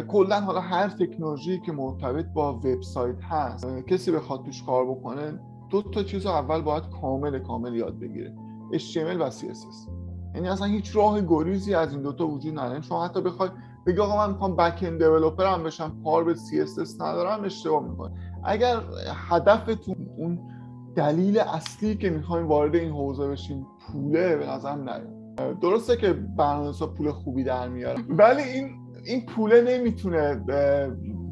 کلا حالا هر تکنولوژی که مرتبط با وبسایت هست کسی بخواد توش کار بکنه دو تا چیز اول باید کامل کامل یاد بگیره. HTML و CSS یعنی اصلا هیچ راه گریزی از این دوتا وجود نداره. یعنی شما حتی بخوای بگی آقا من می‌خوام بک اند هم بشم کار به CSS ندارم اشتباه می‌کنه اگر هدفتون اون دلیل اصلی که می‌خوایم وارد این حوزه بشیم پوله به نظر نیاد درسته که برنامه‌نویسا پول خوبی در میاره ولی این این پوله نمی‌تونه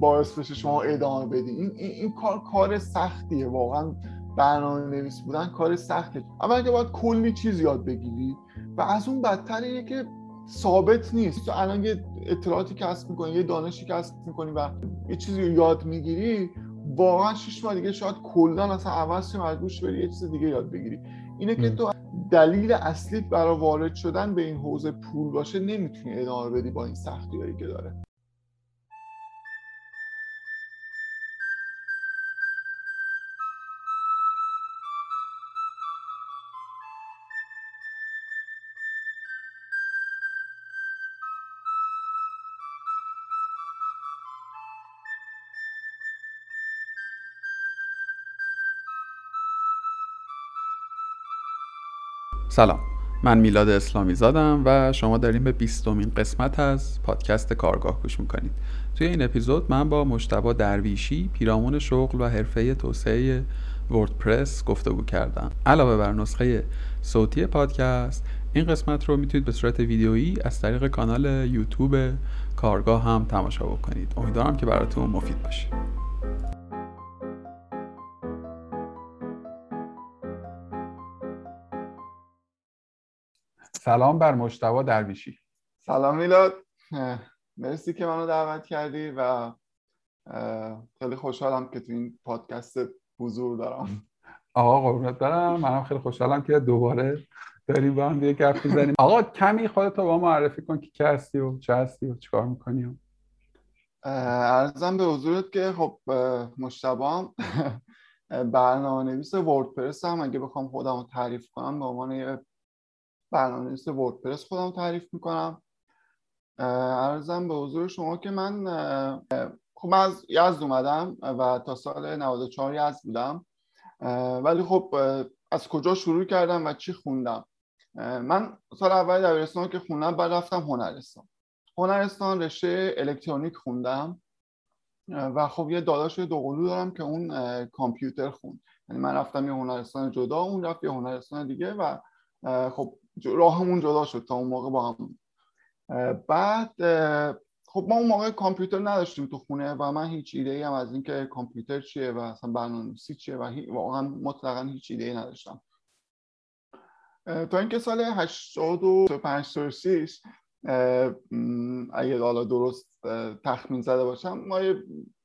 باعث بشه شما ادامه بدی. این, این, کار کار سختیه. واقعا برنامه نویس بودن کار سخته. اول که باید کلی چیز یاد بگیری و از اون بدتر اینه که ثابت نیست. تو الان یه اطلاعاتی کسب می‌کنی یه دانشی کسب می‌کنی و یه چیزی رو یاد می‌گیری واقعا شش ماه دیگه شاید کلا اصلا عوض مجبور بری یه چیز دیگه یاد بگیری. اینه که تو دلیل اصلی برای وارد شدن به این حوزه پول باشه نمی‌تونی ادامه بدی با این سختیایی که داره. سلام. من میلاد اسلامی زادم و شما داریم به بیستمین قسمت از پادکست کارگاه گوش می‌کنید. توی این اپیزود من با مشتبا درویشی پیرامون شغل و حرفه توسعه وردپرس گفتگو کردم. علاوه بر نسخه صوتی پادکست این قسمت رو می‌تونید به صورت ویدیویی از طریق کانال یوتیوب کارگاه هم تماشا بکنید. امیدوارم که براتون مفید باشه. سلام بر مشتبا درویشی. سلام میلاد. مرسی که منو دعوت کردی و خیلی خوشحالم که تو این پادکست حضور دارم. آقا قربونت دارم منم خیلی خوشحالم که دوباره داریم با هم دیگه گپ می‌زنیم. آقا کمی خودتو با معرفی کن که کی هستی و چه هستی و چیکار می‌کنی ارزم به حضورت که خب مشتبام برنامه نویس وردپرس هم. اگه بخوام خودم رو تعریف کنم به عنوان برنامه‌نویس وردپرس خودم تعریف می‌کنم. ارزم به حضور شما که من خب از یزد اومدم و تا سال 94 یزد بودم. ولی خب از کجا شروع کردم و چی خوندم؟ من سال اول دبیرستان که خوندم بعد رفتم هنرستان. هنرستان رشته الکترونیک خوندم. و خب یه داداش دوقلو دارم که اون کامپیوتر خوند. یعنی من رفتم یه هنرستان جدا اون رفت یه هنرستان دیگه و خب راهمون جدا شد تا اون موقع با هم بعد خب ما اون موقع کامپیوتر نداشتیم تو خونه و من هیچ ایده ای هم از اینکه کامپیوتر چیه و اصلا برنامه‌نویسی چیه و واقعا مطلقا هیچ ایده ای نداشتم تا اینکه سال 85 86 اگه حالا درست تخمین زده باشم ما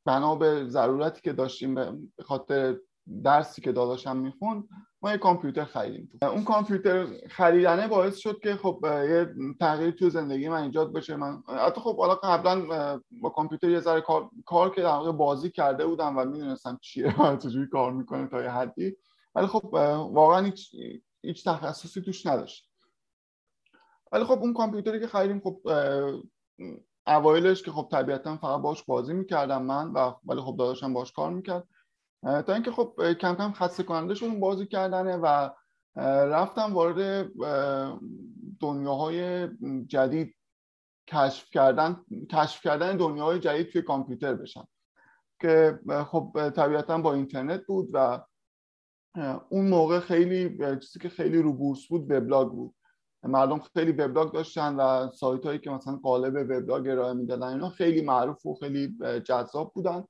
بنا به ضرورتی که داشتیم به خاطر درسی که داداشم می‌خوند ما یه کامپیوتر خریدیم اون کامپیوتر خریدنه باعث شد که خب یه تغییر تو زندگی من ایجاد بشه. من حتی خب حالا قبلا با کامپیوتر یه ذره کار, کار که در بازی کرده بودم و می‌دونستم چیه چجوری کار می‌کنه تا یه حدی. ولی خب واقعا هیچ هیچ تخصصی توش نداشت. ولی خب اون کامپیوتری که خریدیم خب اوایلش که خب طبیعتا فقط باش بازی می‌کردم من و ولی خب داداشم باش کار می‌کرد. تا اینکه خب کم کم خسته کننده شدم بازی کردنه و رفتم وارد دنیاهای جدید کشف کردن کشف کردن دنیاهای جدید توی کامپیوتر بشم که خب طبیعتا با اینترنت بود و اون موقع خیلی چیزی که خیلی رو بورس بود وبلاگ بود. مردم خیلی وبلاگ داشتن و سایت هایی که مثلا قالب وبلاگ ارائه می‌دادن اینا خیلی معروف و خیلی جذاب بودن.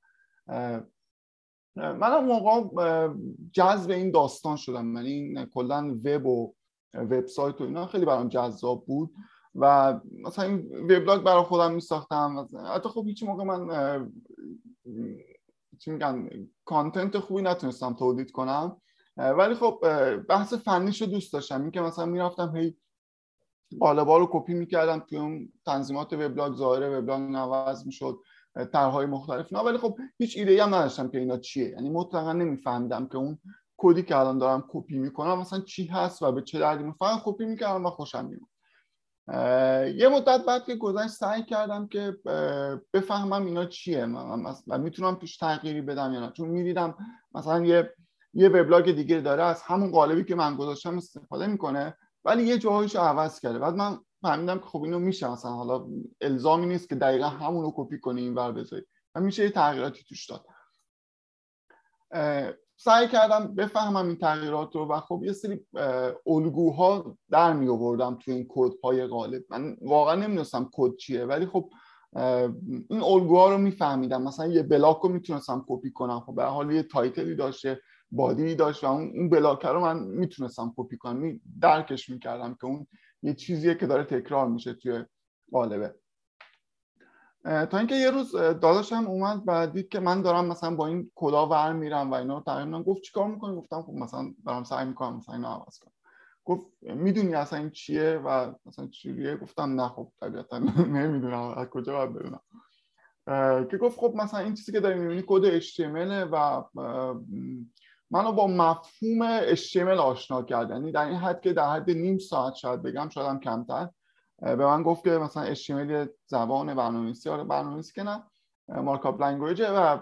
من اون موقع جذب این داستان شدم. یعنی کلا وب و وبسایت و اینا خیلی برام جذاب بود. و مثلا این وبلاگ برای خودم می ساختم حتی خب هیچ موقع من چی میگن کانتنت خوبی نتونستم تولید کنم. ولی خب بحث فنیش رو دوست داشتم. این که مثلا می‌رفتم هی قالبا رو کپی می‌کردم توی اون تنظیمات وبلاگ ظاهر وبلاگ عوض می‌شد. طرحهای مختلف نه ولی خب هیچ ایده هم نداشتم که اینا چیه. یعنی مطلقا نمیفهمیدم که اون کدی که الان دارم کپی می‌کنم مثلا چی هست و به چه دردی فقط کپی می‌کردم و خوشم میومد یه مدت بعد که گذشت سعی کردم که بفهمم اینا چیه و می‌تونم توش تغییری بدم یا نه. چون می‌دیدم مثلا یه یه وبلاگ دیگه داره از همون قالبی که من گذاشتم استفاده می‌کنه ولی یه جاهایش عوض کرده. بعد من فهمیدم که خب اینو میشه مثلا حالا الزامی نیست که دقیقا همونو کپی کنی این ور بذاری و میشه یه تغییراتی توش داد. سعی کردم بفهمم این تغییرات رو و خب یه سری الگوها در می آوردم تو این کد غالب. من واقعا نمی‌دونستم کد چیه ولی خب این الگوها رو میفهمیدم. مثلا یه block رو می‌تونستم کپی کنم. خب به هر حال یه title ی داشته body داشت و اون block رو من می‌تونستم کپی کنم. درکش می‌کردم که اون یه چیزیه که داره تکرار میشه توی قالبه. تا اینکه یه روز داداشم اومد و دید که من دارم مثلا با این کدا ور میرم و اینا رو تقریبا گفت چیکار می‌کنی؟ گفتم خب مثلا دارم سعی می‌کنم مثلا اینو عوض کنم. گفت می‌دونی اصلا این چیه و مثلا چیه گفتم نه خب طبیعتا نمی‌دونم از کجا باید بدونم که گفت خب مثلا این چیزی که داری می‌بینی کد HTML و منو با مفهوم HTML آشنا کرد. یعنی در این حد که در حد نیم ساعت شاید بگم شاید هم کمتر. به من گفت که مثلا HTML زبان برنامه‌نویسی. آره برنامه‌نویسی که نه. مارکاپ لنگویجه و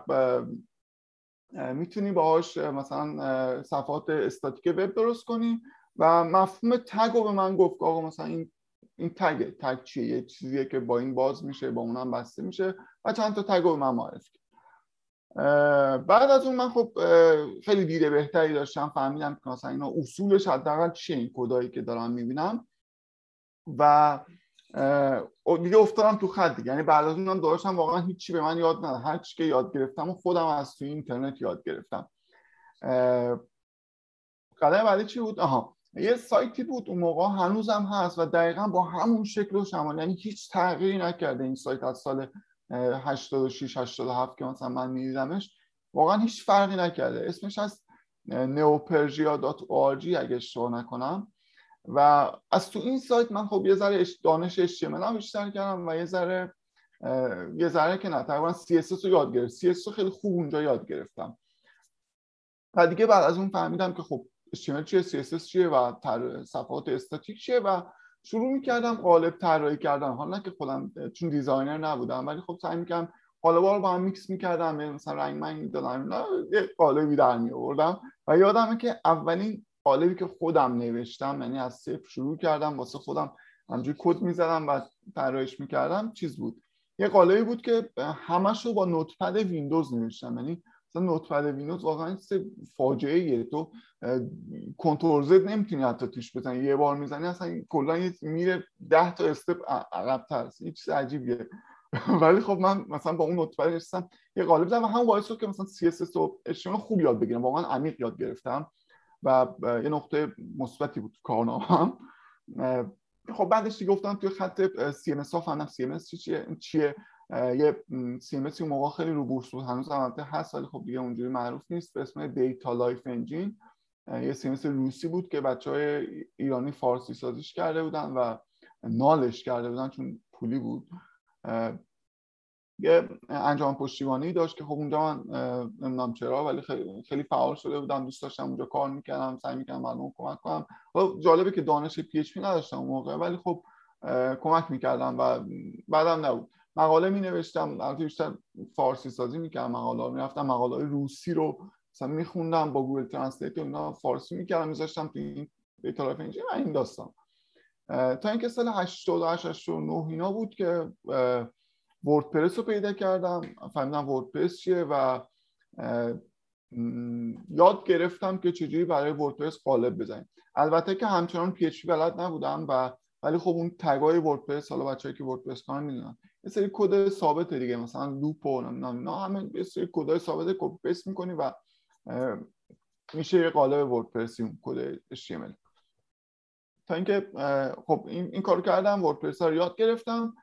می‌تونی باهاش مثلا صفحات استاتیک وب درست کنی و مفهوم تگ رو به من گفت آقا مثلا این این تگ تگ چیه؟ یه چیزیه که با این باز میشه با اونم بسته میشه و چند تا تگ رو به من معرفی بعد از اون من خب خیلی دیده بهتری داشتم فهمیدم که مثلا اینا اصولش حداقل چیه این کدایی که دارم می‌بینم. و دیگه افتادم تو خط دیگه. یعنی بعد از اونم داشتم واقعا هیچی به من یاد نداد. هر چی که یاد گرفتم و خودم از توی اینترنت یاد گرفتم. قدم بعدی چی بود؟ آها. یه سایتی بود اون موقع هنوزم هست و دقیقا با همون شکل و شمال یعنی هیچ تغییری نکرده این سایت از سال 86 87 که مثلا من میدیدمش واقعا هیچ فرقی نکرده. اسمش از neopersia.org اگه اشتباه نکنم. و از تو این سایت من خب یه ذره دانش HTML هم بیشتر کردم و یه ذره یه ذره که نه تقریبا CSS رو یاد گرفت. CSS رو خیلی خوب اونجا یاد گرفتم. و دیگه بعد از اون فهمیدم که خب HTML چیه CSS چیه و صفحات استاتیک چیه و شروع می‌کردم قالب طراحی کردم حالا که خودم چون designer نبودم ولی خب سعی می‌کردم قالبا رو با هم میکس می‌کردم یعنی مثلا رنگ من می‌دادم یه قالبی در می آوردم و یادمه که اولین قالبی که خودم نوشتم یعنی از صفر شروع کردم واسه خودم همینجوری کد می‌زدم و طراحیش می‌کردم چیز بود. یه قالبی بود که همش رو با Notepad Windows نوشتم یعنی مثلا نوتپد ویندوز واقعا فاجعه ایه تو کنترل زد نمی‌تونی حتی توش بزنی. یه بار می‌زنی اصلا کلا میره ده تا استپ عقب تر یه چیز عجیبیه. ولی خب من مثلا با اون نوتپد نشستم یه قالب زدم و همون باعث شد که مثلا CSS و HTML خوب یاد بگیرم. واقعا عمیق یاد گرفتم و یه نقطه مثبتی بود کارنامه‌ام خب بعدش دیگه گفتم توی خط CMS ها فهمیدم CMS چیه چیه. یه CMS اون موقع خیلی رو بورس بود. هنوز هم هست ولی خب دیگه اونجوری معروف نیست. به اسم DataLife Engine یه CMS روسی بود که بچه های ایرانی فارسی سازیش کرده بودن و null ش کرده بودن چون پولی بود. یه انجمن پشتیبانی داشت که خب اونجا من نمی‌دونم چرا ولی خیلی, خیلی فعال شده بودم. دوست داشتم اونجا کار می‌کردم سعی می‌کردم مردم کمک کنم. جالبه که دانش PHP نداشتم اون موقع ولی خب کمک می‌کردم و بعدم نبود. مقاله می نوشتم البته بیشتر فارسی سازی می‌کردم مقاله رو. می‌رفتم مقاله روسی رو مثلا میخوندم با Google Translate اونا فارسی می‌کردم میذاشتم تو این DataLife Engine این داستان. تا اینکه سال 88 89 اینا بود که وردپرس رو پیدا کردم. فهمیدم وردپرس چیه و یاد گرفتم که چجوری برای وردپرس قالب بزنیم. البته که همچنان PHP بلد نبودم و ولی خب اون tag ای وردپرس حالا بچه‌هایی که وردپرس کارن می‌دونن. یه سری کد ثابت دیگه مثلا loop و نه همه یه سری کدای ثابت copy paste می‌کنی و میشه یه قالب وردپرسی اون کد HTML. تا اینکه خب این, این کار کردم وردپرس رو یاد گرفتم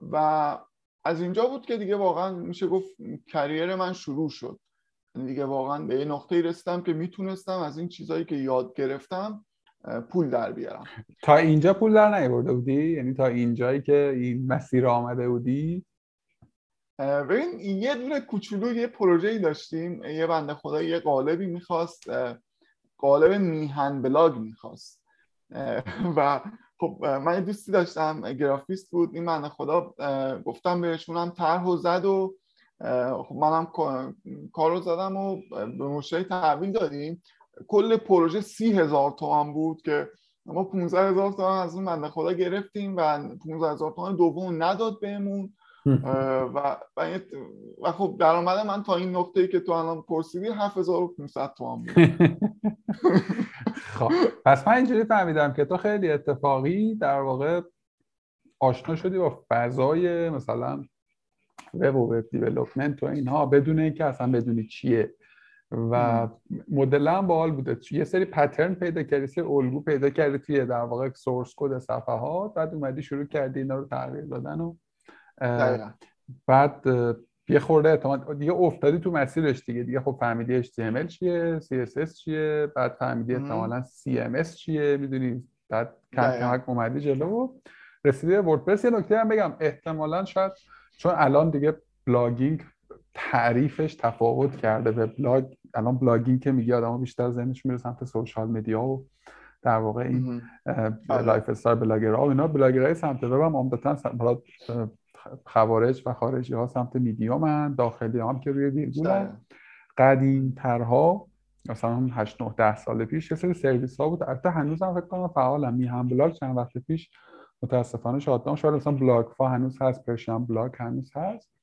و از اینجا بود که دیگه واقعا میشه گفت career من شروع شد. یعنی دیگه واقعا به یه نقطه رسیدم که می‌تونستم از این چیزهایی که یاد گرفتم پول در بیارم. تا اینجا پول در نیورده بودی؟ یعنی تا اینجایی که این مسیر آمده بودی؟ ببین یه دونه کوچولو یه پروژه داشتیم. یه بنده خدا یه قالبی می‌خواست قالب میهن بلاگ می‌خواست. و خب من یه دوستی داشتم گرافیست بود. این من خدا گفتم بهشونم طرح و زد و خب منم کار رو زدم و به مشتری تحویل دادیم. کل پروژه سی هزار تومن بود که ما 15 هزار تومن از اون بنده خدا گرفتیم و 15 هزار تومن دوم نداد بهمون. و و, و خب درآمد من تا این نقطه ای که تو الان پرسیدی 7500 تومن بود. خب پس من اینجوری فهمیدم که تو خیلی اتفاقی در واقع آشنا شدی با فضای مثلا وب و وب دیولپمنت و اینها بدون اینکه اصلا بدونی چیه. و مدل هم باحال بوده. یه سری پترن پیدا کردی سری الگو پیدا کردی توی در واقع سورس کد صفحات. بعد اومدی شروع کردی اینا رو تغییر دادن و بعد یه خورده اعتماد دیگه افتادی تو مسیرش دیگه. دیگه خب فهمیدی HTML چیه CSS چیه بعد فهمیدی احتمالاً CMS چیه. می‌دونی بعد کم کمک اومدی جلو و رسیدی به وردپرس یه نکته هم بگم احتمالاً شاید چون الان دیگه blogging تعریفش تفاوت کرده به بلاگ. الان blogging که میگه آدم بیشتر ذهنش میره سمت social media و در واقع این lifestyle blogger ها. اینا بلاگرهای سمت وب هم عمدتا خوارج و خارجی ها سمت میدیوم هن. داخلی هم که روی ویرگول قدیم ترها مثلا 8 9 10 سال پیش یه سری سرویس ها بود. البته هنوز هم فکر کنم فعالم میهن بلاگ چند وقت پیش متاسفانه shutdown شاید مثلا بلاگفا هنوز هست. پرشن بلاگ هنوز هست.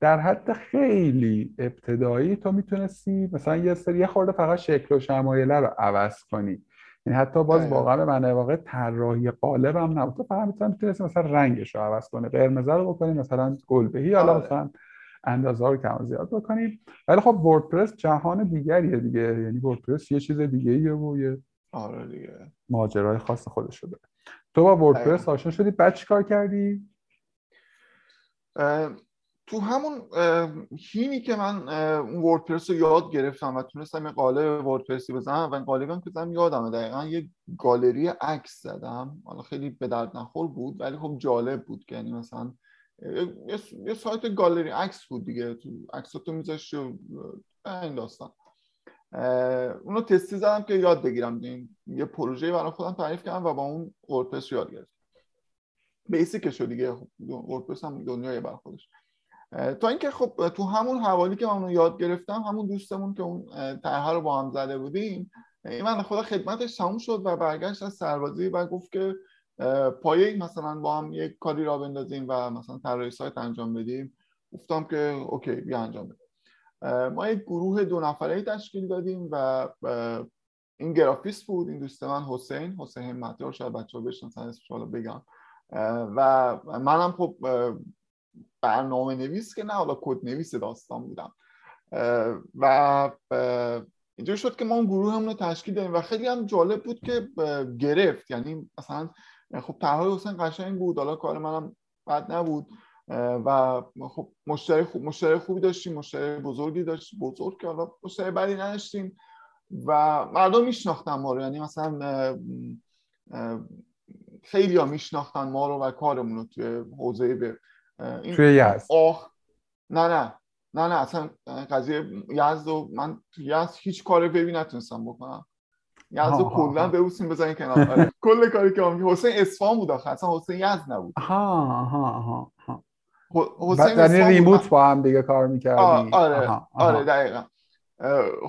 در حد خیلی ابتدایی تو می‌تونستی مثلا یه سری یه خورده فقط شکل و شمایله رو عوض کنی. یعنی حتی باز واقعا به معنی واقع طراحی قالب هم نبود. تو فقط می‌تونستی مثلا رنگش رو عوض کنی قرمز رو بکنی مثلا گلبهی حالا آره. مثلا اندازه رو کم زیاد بکنیم ولی خب وردپرس جهان دیگریه دیگه. یعنی وردپرس یه چیز دیگه ایه و یه آره دیگه. ماجرای خاص خودش شده تو با وردپرس آشنا شدی؟ بعد کار کردی؟ تو همون هینی که من اون وردپرس رو یاد گرفتم و تونستم یه قالب وردپرسی بزنم و این قالبم که زدم یادمه. دقیقا یه گالری عکس زدم. حالا خیلی به درد نخور بود ولی خب جالب بود که یعنی مثلا یه سایت گالری عکس بود دیگه. تو عکساتو میذاشت و این داستان. اونو تستی زدم که یاد بگیرم. یه پروژه برای خودم تعریف کردم و با اون وردپرس یاد گرفتم. بیسیکش دیگه. وردپرس هم دنیای بر خودش تا اینکه خب تو همون حوالی که من اونو یاد گرفتم همون دوستمون که اون طرح رو با هم زده بودیم این من خدا خدمتش تموم شد و برگشت از سربازی و گفت که پایه مثلا با هم یک کاری را بندازیم و مثلا طراحی سایت انجام بدیم. گفتم که اوکی بیا انجام بدیم. ما یک گروه دو نفره تشکیل دادیم و این گرافیست بود این دوست من حسین حسین مطیار شاید بچه ها بشنسن اسمش بگم. و منم خب برنامه نویس که نه حالا کد نویس داستان بودم. و اینجوری شد که ما اون گروه رو تشکیل دادیم و خیلی هم جالب بود که گرفت. یعنی مثلا خب طرحهای حسین قشنگ بود حالا کار منم بد نبود. و خب مشتری خوب مشتری خوبی داشتیم مشتری بزرگی داشتیم بزرگ که حالا مشتری بدی نداشتیم. و مردم میشناختن ما رو. یعنی مثلا خیلی ها میشناختن ما رو و کارمون رو توی حوزه به توی یزد. آخ نه نه. نه نه اصلا قضیه یزد و من تو یزد هیچ کار وبی نتونستم بکنم. یزد رو کلا ببوسیم بزنین کنار. آره. کل کاری که هم حسین اصفهان بود آخه اصلا حسین یزد نبود. ها ها ها حسین یعنی remote با هم دیگه کار می‌کردی؟ آره آره دقیقا.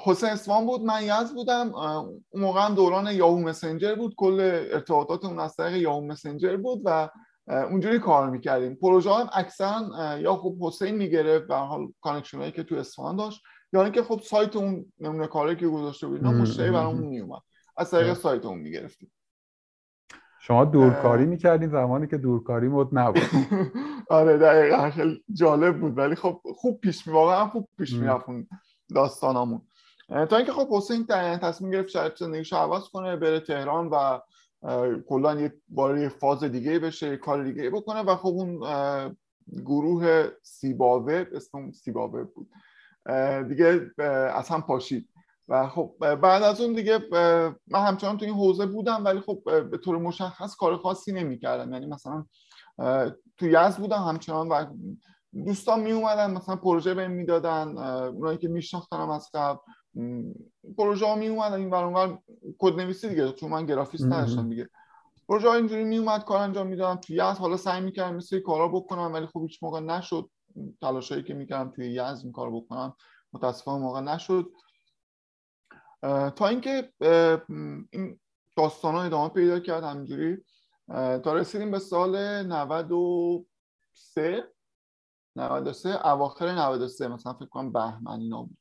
حسین اصفهان بود من یزد بودم. اون موقع هم دوران Yahoo Messenger بود. کل ارتباطات اون از طریق Yahoo Messenger بود و اونجوری کار می‌کردیم. پروژه هم اکثرا یا خب حسین می‌گرفت به حال connection هایی که تو اصفهان داشت. یا اینکه خب سایت اون نمونه کاری که گذاشته بود مشتری برامون میومد از طریق سایت اون می‌گرفتیم. شما دورکاری می‌کردین زمانی که دورکاری مد نبود. آره دقیقا. خیلی جالب بود. ولی خب خوب پیش می واقعا خوب پیش می‌رفت داستانامون. تا اینکه خب حسین تصمیم گرفت شاید زندگیش عوض کنه بره تهران و کلا یک بار فاز دیگه بشه کار دیگه بکنه. و خب اون گروه سیباوه اسم سیباوه بود. دیگه از هم پاشید. و خب بعد از اون دیگه من همچنان تو این حوزه بودم ولی خب به طور مشخص کار خاصی نمی‌کردم. یعنی مثلا تو یز بودم همچنان و دوستان می اومدن مثلا پروژه بهم می‌دادن اونایی که میشناختنم از قبل. پروژه ها می اومدن این برانور کد نویسی دیگه چون من گرافیست نداشتم دیگه. پروژه اینجوری میومد کار انجام می‌دادم توی یزد حالا سعی می‌کردم مثل کارا بکنم ولی خب هیچ موقع نشد. تلاشایی که می‌کردم توی یزد این کار بکنم متاسفانه موقع نشد. تا اینکه این داستان ها ادامه پیدا کرد همینجوری. تا رسیدیم به سال 93 93 اواخر 93 مثلا فکر کنم بهمن اینا بود.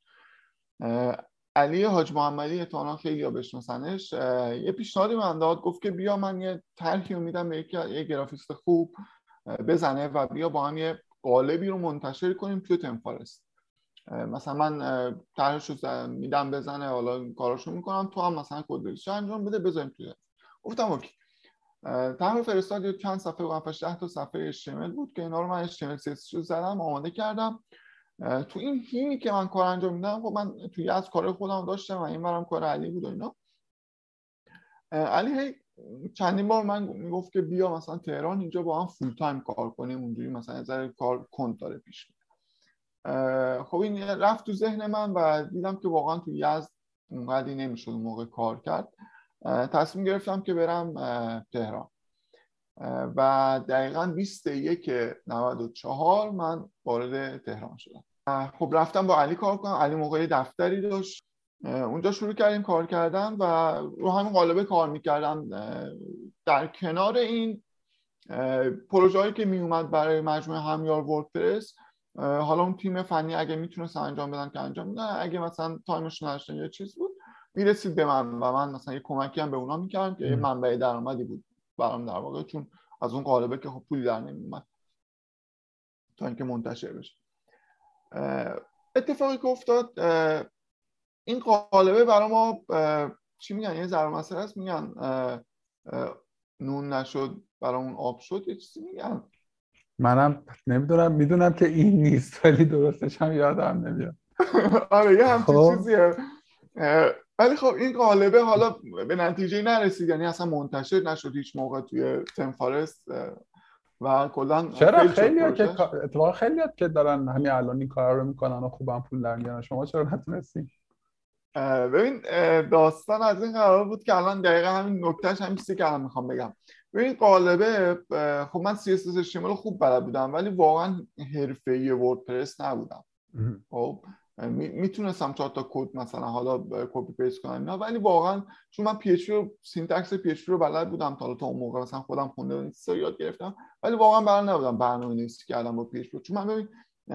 علی حاج محمدی احتمالا خیلی ها بشناسنش. یه پیشنهادی من داد گفت که بیا من یه طرحی رو میدم به یه گرافیست خوب بزنه و بیا با هم یه قالبی رو منتشر کنیم توی تنفارست مثلا من طرحش رو میدم بزنه حالا کاراشو می‌کنم تو هم مثلا کد انجام بده بذاریم توی گفتم اوکی. طرح فرستاد چند صفحه و 10 تا صفحه HTML بود که اینا رو من HTML CSS زدم آماده کردم. تو این هیمی که من کار انجام میدم خب من توی از کار خودم داشتم و این برم کار علی بود و اینا. علی هی چندین بار من می‌گفت که بیا مثلا تهران اینجا با هم فول تایم کار کنیم اونجوری مثلا از کار کند داره پیش خب این رفت تو ذهن من و دیدم که واقعا تو یزد اونقدی نمی‌شد اون موقع کار کرد. تصمیم گرفتم که برم تهران. و دقیقا 21 94 من وارد تهران شدم. خب رفتم با علی کار کنم. علی موقعی دفتری داشت. اونجا شروع کردیم کار کردن و رو همین قالبه کار می‌کردم. در کنار این پروژه هایی که می اومد برای مجموعه همیار وردپرس حالا اون تیم فنی اگه می‌تونست انجام بدن که انجام میدن اگه مثلا تایمش نداشتن یا چیز بود می‌رسید به من و من مثلا یه کمکی هم به اونا می‌کردم که یه منبع درآمدی بود. برام در واقع چون از اون قالبه که خب پولی در نمیومد تا اینکه منتشر بشه. اتفاقی که افتاد این قالبه برای ما چی میگن؟ یه ضرب مسئله است میگن نون نشد برای اون آب شد یه چیزی میگن. منم نمی‌دونم می‌دونم که این نیست ولی درستش هم یادم نمیاد. آره یه همچین خب. چیزیه. ولی خب این قالبه حالا به نتیجه نرسید یعنی اصلا منتشر نشد هیچ موقع توی تم فارست و کلا چرا خیلی که اتفاقا خیلی که دارن همین الان این کارا رو می‌کنن و خوبم پول در میارن. شما چرا نتونستین؟ ببین داستان از این قرار بود که الان دقیقا همین نکتهش همین چیزی که الان می‌خوام بگم. ببین قالبه خب من CSS HTML خوب بلد بودم ولی واقعا حرفه‌ای وردپرس نبودم. خب؟ می‌تونستم چهار تا کد مثلا حالا copy paste کنم نه ولی واقعا چون من PHP رو syntax PHP رو بلد بودم تا تا اون موقع مثلا خودم خونده یاد گرفتم ولی واقعا بلد نبودم برنامه‌نویسی کردم با PHP چون من ببین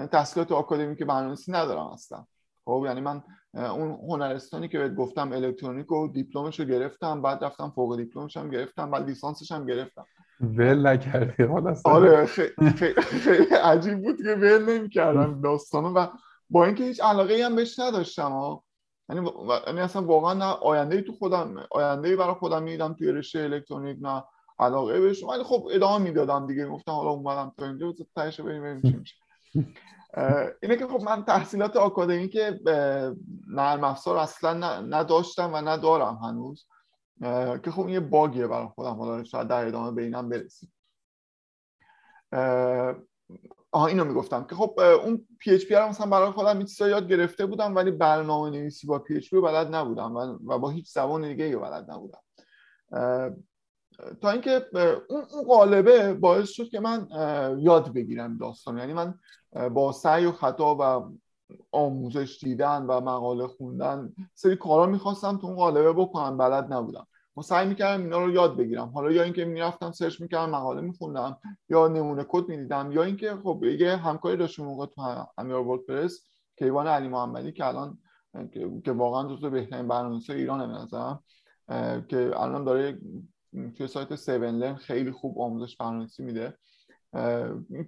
تحصیلات آکادمیک برنامه‌نویسی ندارم اصلا. خب یعنی من اون هنرستانی که بهت گفتم الکترونیک و دیپلمش رو گرفتم بعد رفتم فوق دیپلمش هم گرفتم بعد لیسانسش هم گرفتم. ول نکردی آره خیلی عجیب بود که ول نمی‌کردم داستانو و با اینکه هیچ علاقه هم بهش نداشتم یعنی یعنی اصلا واقعا نه آینده تو خودم آینده برای خودم می‌دیدم توی رشته الکترونیک نه علاقه بهش. ولی خب ادامه می‌دادم دیگه. گفتم حالا اومدم تا اینجا تهش بریم ببینیم چی میشه. اینه که خب من تحصیلات آکادمیک نرم افزار اصلا نداشتم و ندارم هنوز که خب این یه bug یه برای خودم. حالا شاید در ادامه به اینم برسیم. آها اینو می‌گفتم که خب اون PHP رو مثلا برای خودم این یاد گرفته بودم ولی برنامه نویسی با PHP بلد نبودم و با هیچ زبان دیگه بلد نبودم. تا اینکه اون قالبه باعث شد که من یاد بگیرم داستان. یعنی من با سعی و خطا و آموزش دیدن و مقاله خوندن سری کارا می‌خواستم تو اون قالبه بکنم بلد نبودم. ما سعی می‌کردم اینا رو یاد بگیرم. حالا یا اینکه می‌رفتم سرچ می‌کردم مقاله میخوندم یا نمونه کد می‌دیدم یا اینکه خب یه همکاری داشتیم موقع تو امیر وردپرس کیوان علی محمدی که الان که واقعا جزو بهترین برنامه‌نویسای ایران به نظرم که الان داره توی سایت 7Learn خیلی خوب آموزش برنامه‌نویسی میده.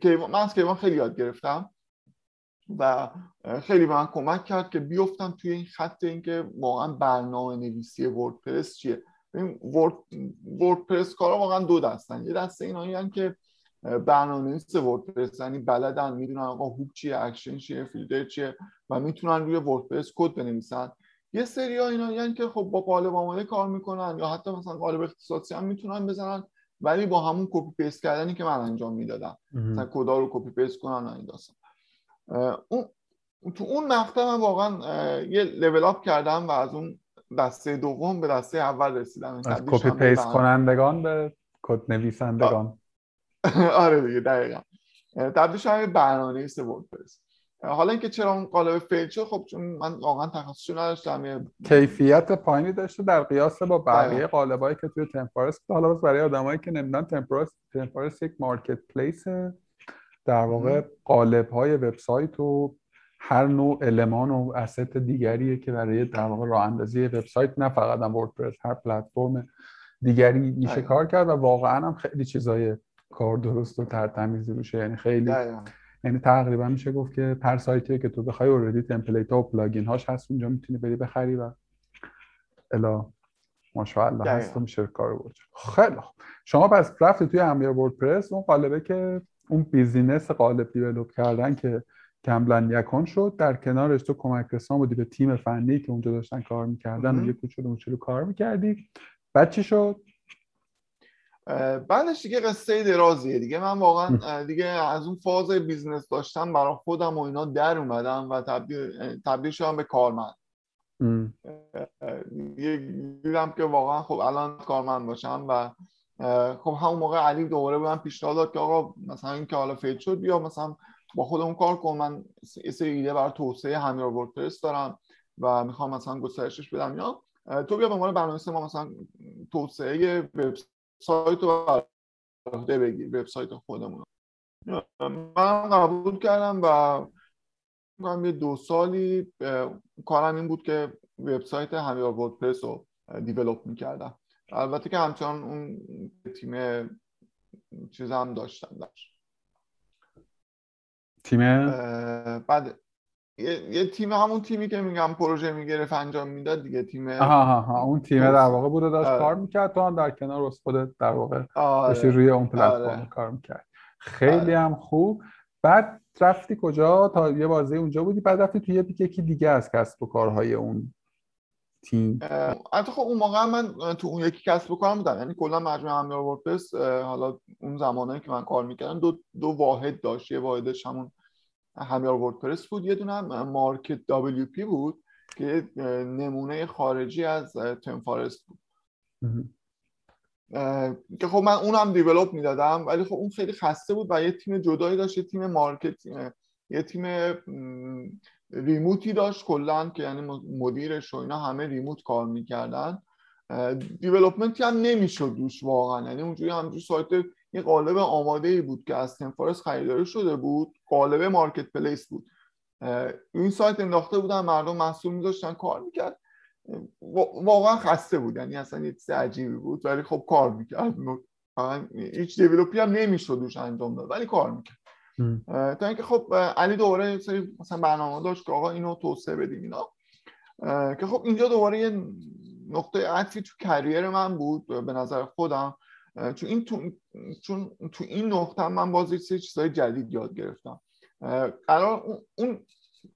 من از کیوان خیلی یاد گرفتم و خیلی به من کمک کرد که بیفتم توی این خط اینکه واقعا برنامه نویسی وردپرس چیه. ورد وردپرس کارا واقعا دو دستن. یه دسته اینا که برنامه نویس وردپرس یعنی بلدن می‌دونن آقا hook چیه اکشن چیه فیلتر چیه و می‌تونن روی وردپرس کد بنویسن. یه سری ها اینا یعنی که خب با قالب آماده کار می‌کنن یا حتی مثلا قالب اختصاصی هم می‌تونن بزنن ولی با همون copy paste کردنی که من انجام می‌دادم. مثلا کدا رو copy paste کنن این داستان. اون تو اون مقطع من واقعا یه level up کردم و از اون دسته دوم به دسته اول رسیدم از copy paste کنندگان به کد نویسندگان. آره دیگه دقیقا. تبدیل شدم برنامه وردپرس حالا اینکه چرا اون قالب فیل شد خب چون من واقعا تخصصی نداشتم کیفیت پایینی داشته در قیاس با بقیه قالبایی که توی تمپارس حالا برای آدمایی که نمی‌دونن تمپارس تمپارس یک مارکت پلیس در واقع قالب های وبسایت و هر نوع المان و اسست دیگریه که برای در واقع راه اندازی وبسایت نه فقط هم وردپرس هر پلتفرم دیگری میشه کار کرد و واقعا هم خیلی چیزای کار درست و ترتمیزی روشه یعنی خیلی یعنی تقریبا میشه گفت که هر سایتی که تو بخوای اوردی تمپلیت ها و پلاگین هاش هست اونجا می‌تونی بری بخری و الا ماشاءالله هست و میشه کار بود خیلی شما پس رفتی توی امیر وردپرس اون قالبه که اون بیزینس قالب دیولپ کردن که کمبلن یکون شد. در کنارش تو کمک رسان بودی به تیم فنی که اونجا داشتن کار می‌کردن. و یه کوچولو موچولو کار می‌کردی. بعد چی شد؟ بعدش دیگه قصه درازیه دیگه. من واقعا دیگه از اون فاز business داشتم برای خودم و اینا در اومدم و تبدیل, تبدیل شدم به کارمند. دیدم که واقعا خب الان کارمند باشم و خب همون موقع علی دوباره به من پیشنهاد داد که آقا مثلا این که حالا fail شد بیا مثلا با خودمون کار کن. من سری ایده برای توسعه همین WordPress دارم و می‌خوام مثلا گسترشش بدم. یا تو بیا به عنوان برنامه‌نویس ما مثلا توسعه وبسایت رو عهده بگیر وبسایت خودمون من قبول کردم و یه دو سالی کارم این بود که وبسایت همیار وردپرس رو دیولپ می‌کردم. البته که همچنان اون تیم چیز هم داشتم داشت تیم بعد یه،, تیم همون تیمی که میگم پروژه می‌گرفت انجام می‌داد دیگه تیم آها ها اون تیم در واقع بوده داشت آره. کار می‌کرد تو هم در کنار واسه خودت در واقع آره. روی اون پلتفرم آره. کار می‌کرد خیلی آره. هم خوب بعد رفتی کجا تا یه بازی اونجا بودی بعد رفتی توی یکی دیگه از کسب و کارهای اون تیم؟ حتی خب اون موقع من تو اون یکی کسب و کارم بودم. یعنی کلا مجموعه امیر وردپرس حالا اون زمانایی که من کار می‌کردم دو دو واحد داشت. یه واحدش همون همیار WordPress بود. یه دونه Market WP بود که نمونه خارجی از ThemeForest بود. که خب من اونم develop می‌دادم ولی خب اون خیلی خسته بود و یه تیم جدایی داشت یه تیم market یه تیم remote ی داشت کلا که یعنی مدیرش و اینا همه remote کار می‌کردن. development ی هم نمی‌شد روش واقعا. یعنی اونجوری همجور سایت یه قالب آماده ای بود که از تنفارس خریداری شده بود قالب مارکت پلیس بود. این سایت انداخته بودن مردم محصول میذاشتن کار می‌کرد. واقعا خسته بود. یعنی اصلا یه چیز عجیبی بود ولی خب کار می‌کرد. هیچ دیولوپی هم نمی‌شد دوش انجام داد ولی کار می‌کرد. تا اینکه خب علی دوباره سری مثلا برنامه داشت که آقا اینو توسعه بدیم اینا. که خب اینجا دوباره یه نقطه عطفی تو career من بود به نظر خودم. چون این تو, چون تو این نقطه من باز یه چیزهای جدید یاد گرفتم. قرار اون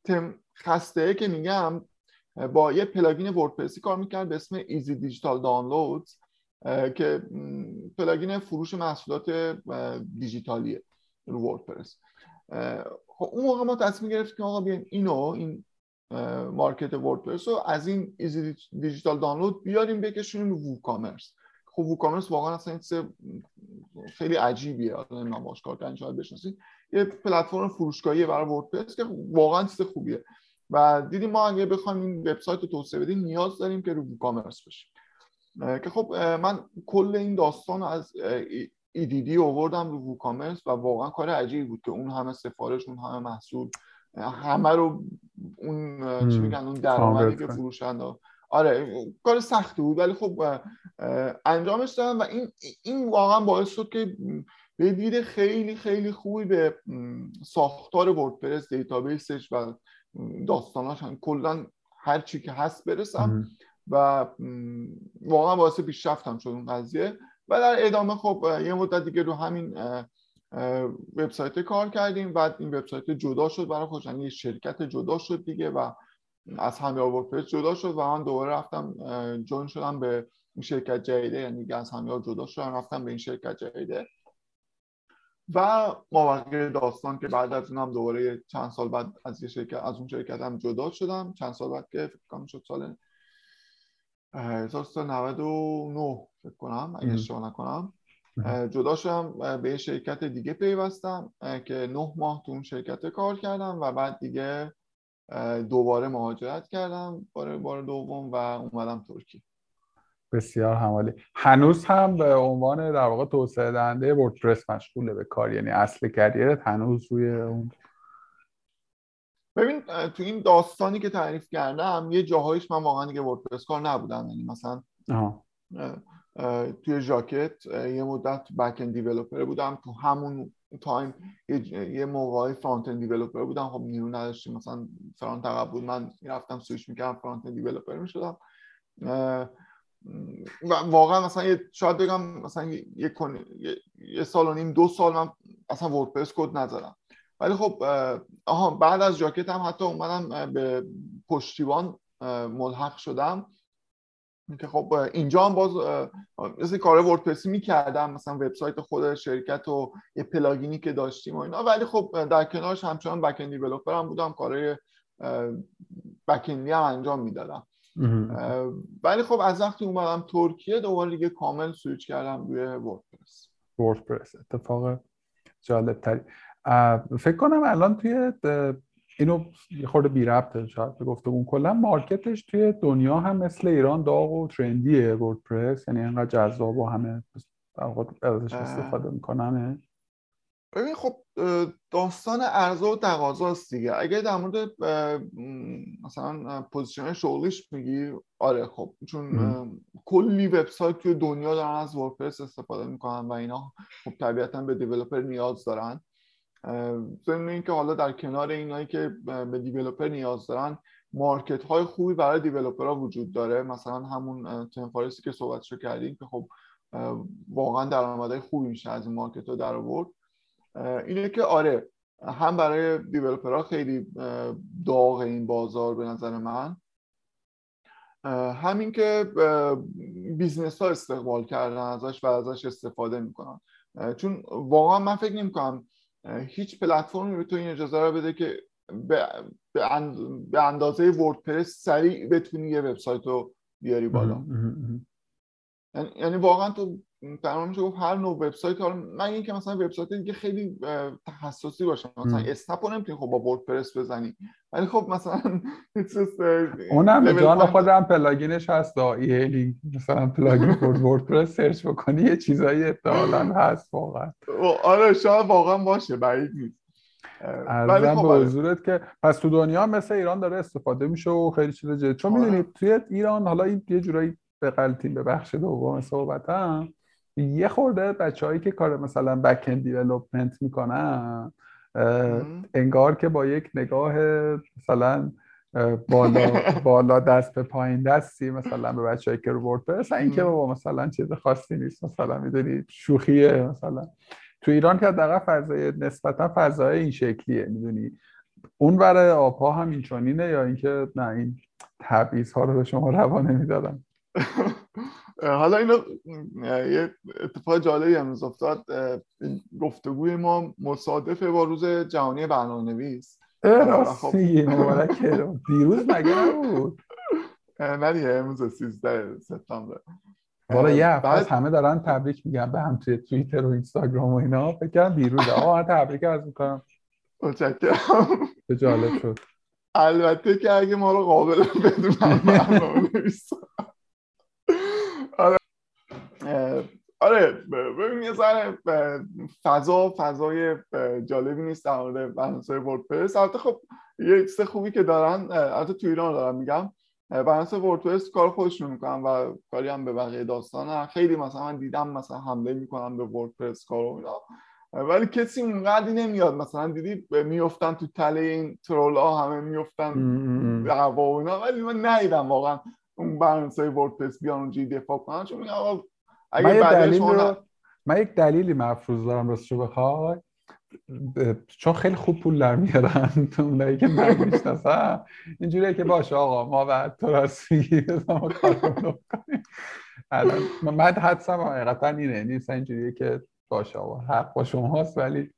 تم خسته که میگم با یه plugin WordPress ی کار می‌کرد به اسم Easy Digital Download که plugin فروش محصولات دیجیتالیه. رو WordPress خب اون موقع ما تصمیم گرفتیم که آقا بیایم اینو این market WordPress رو از این Easy Digital Download بیاریم بکشونیم رو WooCommerce خب WooCommerce واقعا اصلا خیلی عجیبیه. حالا من باش کار کردن شاید بشناسید. یه پلتفرم فروشگاهی برای WordPress که واقعا چیز خوبیه. و دیدیم ما اگه بخوایم این وبسایت رو توسعه بدیم نیاز داریم که رو WooCommerce بشیم. که خب من کل این داستان از EDD آوردم رو WooCommerce و واقعا کار عجیبی بود که اون همه سفارش اون همه محصول همه رو اون چی میگن اون درآمدی که فروشنده. آره کار سختی بود ولی خب انجامش دادم و این این واقعا باعث شد که به دید خیلی خیلی خوبی به ساختار وردپرس دیتابیسش و داستاناش هم کلا هر چی که هست برسم و واقعا باعث پیشرفتم شد اون قضیه. و در ادامه خب یه مدت دیگه رو همین وبسایت کار کردیم بعد این وبسایت جدا شد برای خودش یعنی شرکت جدا شد دیگه و از همه وردپرس جدا شد و من دوباره رفتم جون شدم به این شرکت جدیده یعنی از همه جدا شدم رفتم به این شرکت جدیده. و ماوقع داستان که بعد از اونم دوباره چند سال بعد از یه شرکت از اون شرکت هم جدا شدم. چند سال بعد که فکر کنم شد سال 1999 فکر کنم اگه اشتباه نکنم. جدا شدم به شرکت دیگه پیوستم که نه ماه تو اون شرکت کار کردم و بعد دیگه دوباره مهاجرت کردم بار بار دوم و اومدم ترکیه بسیار همالی هنوز هم به عنوان در واقع توسعه دهنده وردپرس مشغوله به کار یعنی اصل کریرت هنوز روی اون؟ ببین تو این داستانی که تعریف کردم یه جاهایش من واقعا دیگه وردپرس کار نبودم. یعنی مثلا توی ژاکت یه مدت back-end developer بودم. تو همون تایم یه موقعی front-end developer بودم. خب نیرو نداشتیم. مثلا front عقب بود. من می‌رفتم سویچ می‌کردم front-end developer می‌شدم و واقعا مثلا شاید بگم مثلا یه, یه سال و نیم دو سال من اصلا WordPress کد نزدم ولی خب آها بعد از ژاکت هم حتی اومدم به پشتیبان ملحق شدم. که خب اینجا هم باز مثل کار وردپرسی می‌کردم مثلا وبسایت خود شرکت و یه پلاگینی که داشتیم و اینا. ولی خب در کنارش همچنان بک اند هم بودم کارهای بک هم انجام می‌دادم. ولی خب از وقتی اومدم ترکیه دوباره دیگه کامل سویچ کردم روی وردپرس. وردپرس اتفاق جالب تری فکر کنم الان توی اینو یه خورده بی ربطه شاید به گفتگومون کلا. market ش توی دنیا هم مثل ایران داغ و trend یه WordPress یعنی انقدر جذاب و همه ازش استفاده می‌کنن ببین خب داستان عرضه و تقاضاست دیگه. اگه در مورد مثلا position شغلیش میگی آره خب چون کلی وبسایت توی دنیا دارن از WordPress استفاده می‌کنن و اینا خب طبیعتا به developer نیاز دارن. ضمن اینکه حالا در کنار اینایی که به developer نیاز دارن market های خوبی برای ها وجود داره. مثلا همون ThemeForest ی که صحبتشو کردیم که خب واقعا درآمدهای خوبی میشه از این market ها در آورد. اینه که آره هم برای ها خیلی داغ این بازار به نظر من. همین که business ها استقبال کردن ازش و ازش استفاده می‌کنن. چون واقعا من فکر نمی کنم هیچ پلتفرمی به تو این اجازه رو بده که به, به اندازه WordPress سریع بتونی یه وبسایت رو بیاری بالا. یعنی-, یعنی واقعا تو تمام میشه گفت هر نوع وبسایت حالا من اینکه مثلا وبسایت دیگه خیلی تخصصی باشه. مثلا اسنپ رو نمی‌تونی خب با WordPress بزنی. ولی خب مثلا اونم جان خودم plugin ش هست. ایلی مثلا plugin WordPress search بکنی یه چیزایی احتمالاً هست واقعا. آره شاید واقعا باشه بعید نیست. ارزم خب به آره. حضورت که پس تو دنیا مثل ایران داره استفاده میشه و خیلی چیز جدید. چون آره. می‌دونید توی ایران حالا این یه جورایی به به بخش دوم صحبتم یه خورده بچههایی که کار مثلا بک اند دیولپمنت می‌کنن انگار که با یک نگاه مثلا بالا بالا دست به پایین دستی مثلا به بچه‌ای که رو وردپرس این که با مثلا چیز خاصی نیست مثلا می‌دونی شوخیه مثلا. تو ایران که حداقل فضای نسبتا فضای این شکلیه می‌دونی. اون برای آبها هم اینچنینه یا اینکه نه این تبعیض ها رو به شما روانه می‌دادن حالا اینو یه اتفاق جالبی امروز افتاد. گفتگوی ما مصادفه با روز جهانی برنامه نویس راستی مبارک دیروز مگه نبود؟ نه دیگه امروز 13 سپتامبر. والا یه بعد... همه دارن تبریک میگن به هم توی توییتر و اینستاگرام و اینا. فکر کنم دیروز. آقا تبریک عرض می‌کنم. متشکرم. جالب شد. البته که اگه ما رو قابل بدونم برنامه آره ببین یه ذره فضا فضای جالبی نیست در مورد برنامه‌های وردپرس. البته خب یه چیز خوبی که دارن البته تو ایران دارم میگم برنامه وردپرس کار خودشون می‌کنن و کاری هم به بقیه داستان خیلی مثلا من دیدم مثلا حمله می‌کنن به وردپرس کار و اینا. ولی کسی اونقدری نمیاد. مثلا دیدی میفتن تو تله این ترول ها همه میفتن دعوا و اینا. ولی من ندیدم واقعا اون برنامه وردپرس بیان اونجوری دفاع کنن. چون میگم من یک دلیل من یک دلیلی مفروض دارم راستشو بخوای. چون خیلی خوب پول در میارن. اونایی که من می‌شناسم اینجوریه که باشه آقا ما بعد تو راست میگی الان من حدسم حقیقتا اینه. نیست اینجوریه که باشه آقا حق با شماست ولی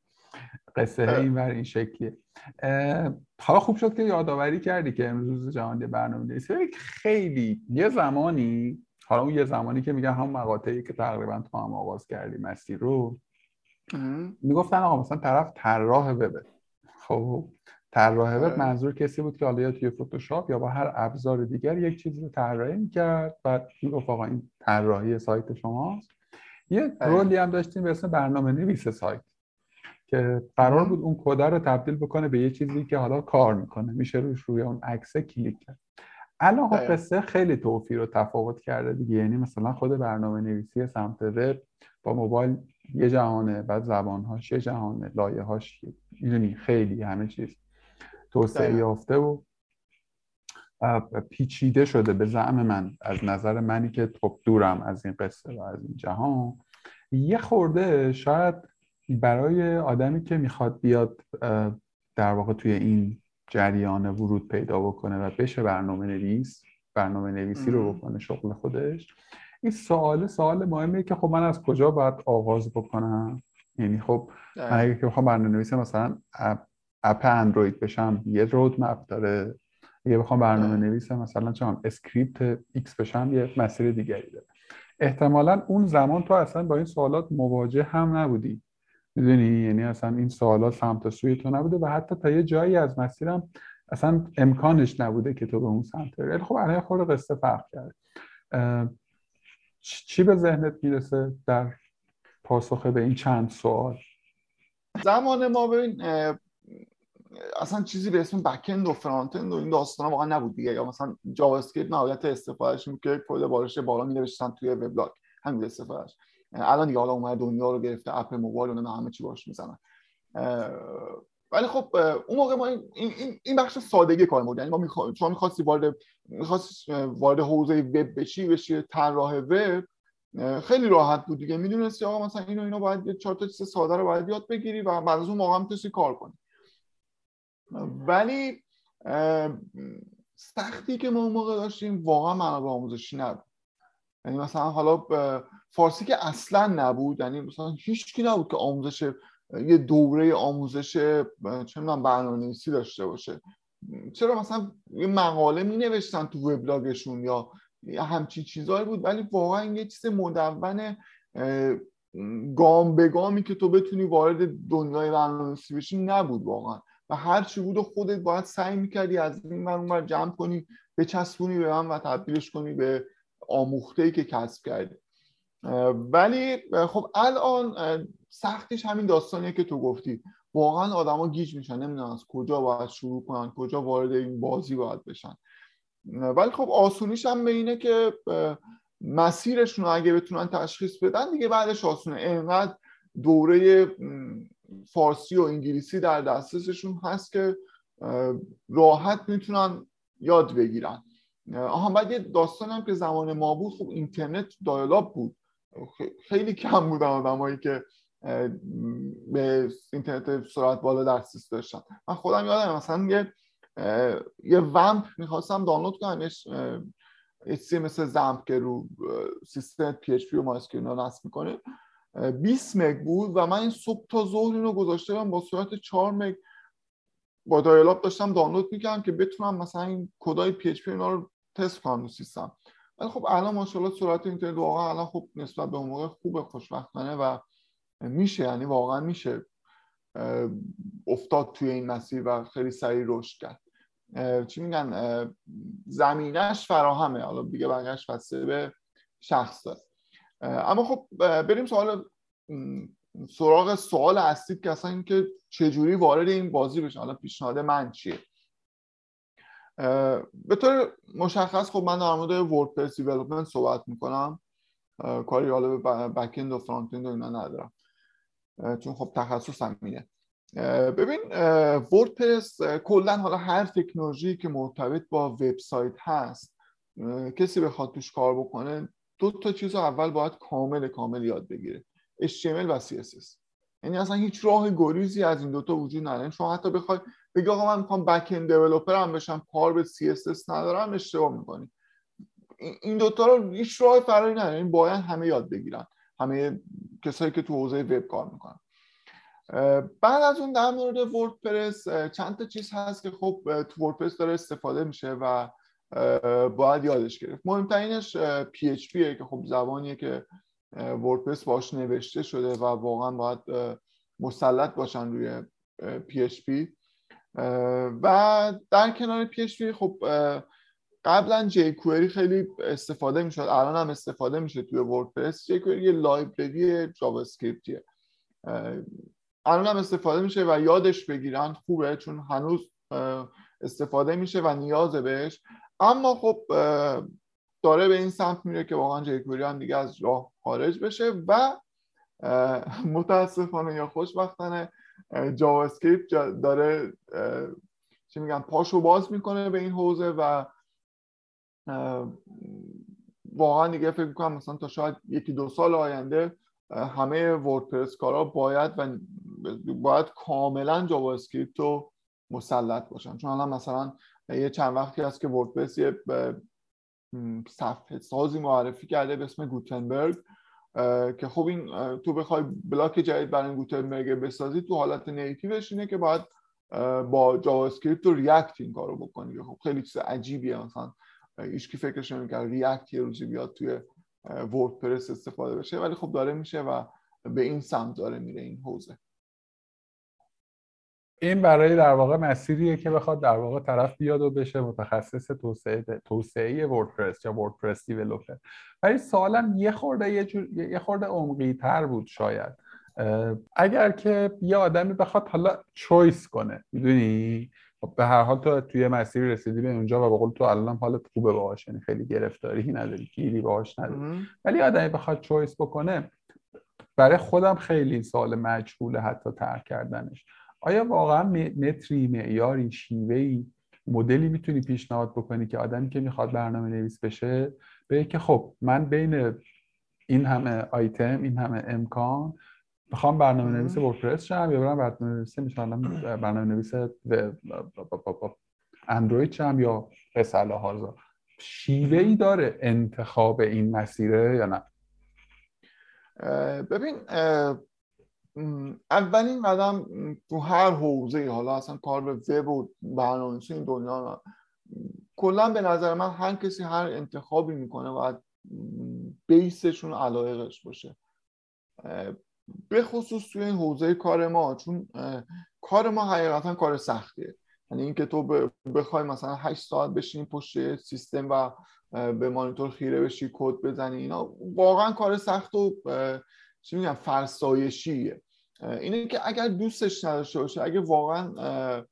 قصه این بر این شکلیه. حالا خوب شد که یادآوری کردی که امروز جهانی برنامه خیلی یه زمانی حالا اون یه زمانی که میگن هم مقاطعی که تقریبا تو هم آغاز کردی مسیر رو می‌گفتن آقا مثلا طرف طراح وبه. خب طراح وب آره. منظور کسی بود که حالا یا توی فتوشاپ یا با هر ابزار دیگر یک چیزی رو طراحی می‌کرد. بعد می‌گفت آقا این طراحی سایت شماست. یه رولی هم داشتیم به اسم برنامه نویس سایت که قرار بود اون کد رو تبدیل بکنه به یه چیزی که حالا کار می‌کنه. میشه روش روی اون عکس کلیک کرد. الان خب قصه خیلی توفیر و تفاوت کرده دیگه. یعنی مثلا خود برنامه نویسی سمت وب با موبایل یه جهانه بعد زبانهاش یه جهانه لایه‌هاش می‌دونی خیلی همه چیز توسعه یافته و پیچیده شده به زعم من از نظر منی که خب دورم از این قصه و از این جهان. یه خورده شاید برای آدمی که می‌خواد بیاد در واقع توی این جریان ورود پیدا بکنه و بشه برنامه نویس برنامه نویسی رو بکنه شغل خودش. این سوال سوال مهمه که خب من از کجا باید آغاز بکنم؟ یعنی خب من اگه که بخوام برنامه نویس مثلا app اندروید بشم یه roadmap داره. اگه بخوام برنامه نویس مثلا JavaScript ایکس بشم یه مسیر دیگری داره. احتمالا اون زمان تو اصلا با این سوالات مواجه هم نبودی. می‌دونی؟ یعنی اصلا این سوالات سمت سوی تو نبوده و حتی تا یه جایی از مسیرم اصلا امکانش نبوده که تو به اون سمت بری. خب الان خود قصه فرق کرد چی به ذهنت می‌رسه در پاسخ به این چند سوال؟ زمان ما ببین اصلا چیزی به اسم back-end و front-end و این داستان واقعا نبود دیگه. یا مثلا JavaScript نهایت استفادهش که کد بارش بالا می نوشتن توی وبلاگ. همین استفادهش الان دیگه حالا اومد دنیا رو گرفته app موبایل و همه چی باش می‌زنن. ولی خب اون موقع ما این, این, این بخش سادگی کار بود یعنی ما میخوا... شما می‌خواستی وارد می‌خواستی وارد حوزه وب بشی بشی طراح وب خیلی راحت بود دیگه. می‌دونستی آقا مثلا اینو اینو باید یه چهار تا چیز ساده رو باید یاد بگیری و بعد از اون موقع می‌تونستی کار کنی. ولی سختی که ما اون موقع داشتیم واقعا منابع آموزشی نبود. یعنی مثلا حالا فارسی که اصلا نبود یعنی مثلا هیچ کی نبود که آموزش یه دوره آموزش چه می‌دونم برنامه‌نویسی داشته باشه. چرا مثلا یه مقاله می نوشتن تو وبلاگشون یا همچین چیزهایی بود ولی واقعا یه چیز مدون گام به گامی که تو بتونی وارد دنیای برنامه‌نویسی بشی نبود واقعا. و هر چی بود خودت باید سعی می‌کردی از این ور اونور جمع کنی بچسبونی به من و تبدیلش کنی به آموخته ای که کسب کردی. ولی خب الان سختش همین داستانیه که تو گفتی. واقعا آدما گیج میشن نمی‌دونن از کجا باید شروع کنن کجا وارد این بازی باید بشن. ولی خب آسونیش هم به اینه که مسیرشون اگه بتونن تشخیص بدن دیگه بعدش آسونه. انقدر دوره فارسی و انگلیسی در دسترسشون هست که راحت می‌تونن یاد بگیرن. آها بعد یه داستان هم که زمان ما بود خب اینترنت دایلاب بود. خیلی کم بودن آدمایی که به اینترنت سرعت بالا دسترسی داشتن. من خودم یادم مثلا یه یه WAMP می‌خواستم دانلود کنم یه مثل XAMPP که رو سیستم PHP و MySQL نصب می‌کنه. 20 مگ بود و من این صبح تا ظهر اینو گذاشته با سرعت 4 مگ با dial-up داشتم دانلود می‌کردم که بتونم مثلا این کدای PHP اینا رو تست کنم رو سیستم. ولی خب الان ماشاءالله سرعت اینترنت واقعا الان خوب نسبت به اون موقع خوبه خوشبختانه و میشه یعنی واقعا میشه افتاد توی این مسیر و خیلی سریع رشد کرد. چی میگن؟ زمینش فراهمه. حالا دیگه بقیهش بسته به شخص. داره اما خب بریم سوال سراغ سوال اصلی که اصلا اینکه چجوری وارد این بازی بشه حالا پیشنهاد من چیه؟ به طور مشخص خب من در مورد وردپرس دیولپمنت صحبت می‌کنم. کاری حالا به بکند و فرانت و اینا ندارم. چون خب تخصصم اینه. ببین وردپرس کلا حالا هر تکنولوژی که مرتبط با وبسایت هست کسی بخواد توش کار بکنه دو تا چیز اول باید کامل کامل یاد بگیره. HTML و CSS. یعنی اصلا هیچ راه گریزی از این دوتا وجود نداره. شما حتی بخوای بگی آقا من می‌خوام بک اند هم بشم کار به CSS ندارم اشتباه می‌کنی. این دوتا رو هیچ راه فراری نداره. این باید همه یاد بگیرن. همه کسایی که تو حوزه وب کار می‌کنن. بعد از اون در مورد وردپرس چند تا چیز هست که خب تو وردپرس داره استفاده میشه و باید یادش گرفت. مهمترینش PHP که خب زبانیه که وردپرس باش نوشته شده و واقعا باید مسلط باشن روی PHP و در کنار PHP خب قبلا جی کوئری خیلی استفاده می‌شد. الان هم استفاده میشه توی وردپرس. جی کوئری یه لایبرری جاوا اسکریپتیه الان هم استفاده میشه و یادش بگیرن خوبه چون هنوز استفاده میشه و نیازه بهش. اما خب داره به این سمت میره که واقعا جیکوری هم دیگه از راه خارج بشه و متاسفانه یا خوشبختانه JavaScript داره چی میگن پاشو باز می‌کنه به این حوزه و واقعا دیگه فکر می‌کنم مثلا تا شاید یکی دو سال آینده همه WordPress کارا باید و باید کاملا JavaScript رو مسلط باشن. چون الان مثلا یه چند وقتی هست که WordPress یه صفحه سازی معرفی کرده به اسم گوتنبرگ. که خب این تو بخوای block جدید برای گوتنبرگ بسازی تو حالت native ش اینه که باید با JavaScript و React این کارو بکنی خب خیلی چیز عجیبیه. مثلا هیچ کی فکرش نمی‌کرد React یه روزی بیاد توی WordPress استفاده بشه ولی خب داره میشه و به این سمت داره میره این حوزه. این برای در واقع مسیریه که بخواد در واقع طرف بیاد و بشه متخصص توسعه توسعه WordPress یا WordPress developer ولی سوالم یه خورده یه, جور، یه خورده عمقی تر بود شاید. اگر که یه آدمی بخواد حالا چویس کنه می‌دونی؟ خب به هر حال تو توی مسیر رسیدی به اونجا و به قول تو الان حالت خوبه باهاش یعنی خیلی گرفتاری نداری گیری باهاش نداری. ولی آدمی بخواد چویس بکنه برای خودم خیلی سوال مجهوله حتی ترک کردنش. آیا واقعا متری معیاری شیوهی مدلی می‌تونی پیشنهاد بکنی که آدمی که می‌خواد برنامه نویس بشه به که خب من بین این همه آیتم این همه امکان می‌خوام برنامه نویس وردپرس شم یا برم برنامه نویس برنامه نویس اندروید شم یا قصله هازا شیوه ای داره انتخاب این مسیره یا نه؟ ببین اولین قدم تو هر حوزه حالا اصلا کار به وب و برنامه‌نویسی این دنیا کلا به نظر من هر کسی هر انتخابی می‌کنه باید بیسشون علایقش باشه. به خصوص توی این حوزه کار ما چون کار ما حقیقتا کار سختیه. یعنی اینکه تو بخوای مثلا 8 ساعت بشینی پشت سیستم و به مانیتور خیره بشی کد بزنی اینا واقعا کار سخت و چی میگم فرسایشیه. اینه که اگر دوستش نداشته باشی اگه واقعا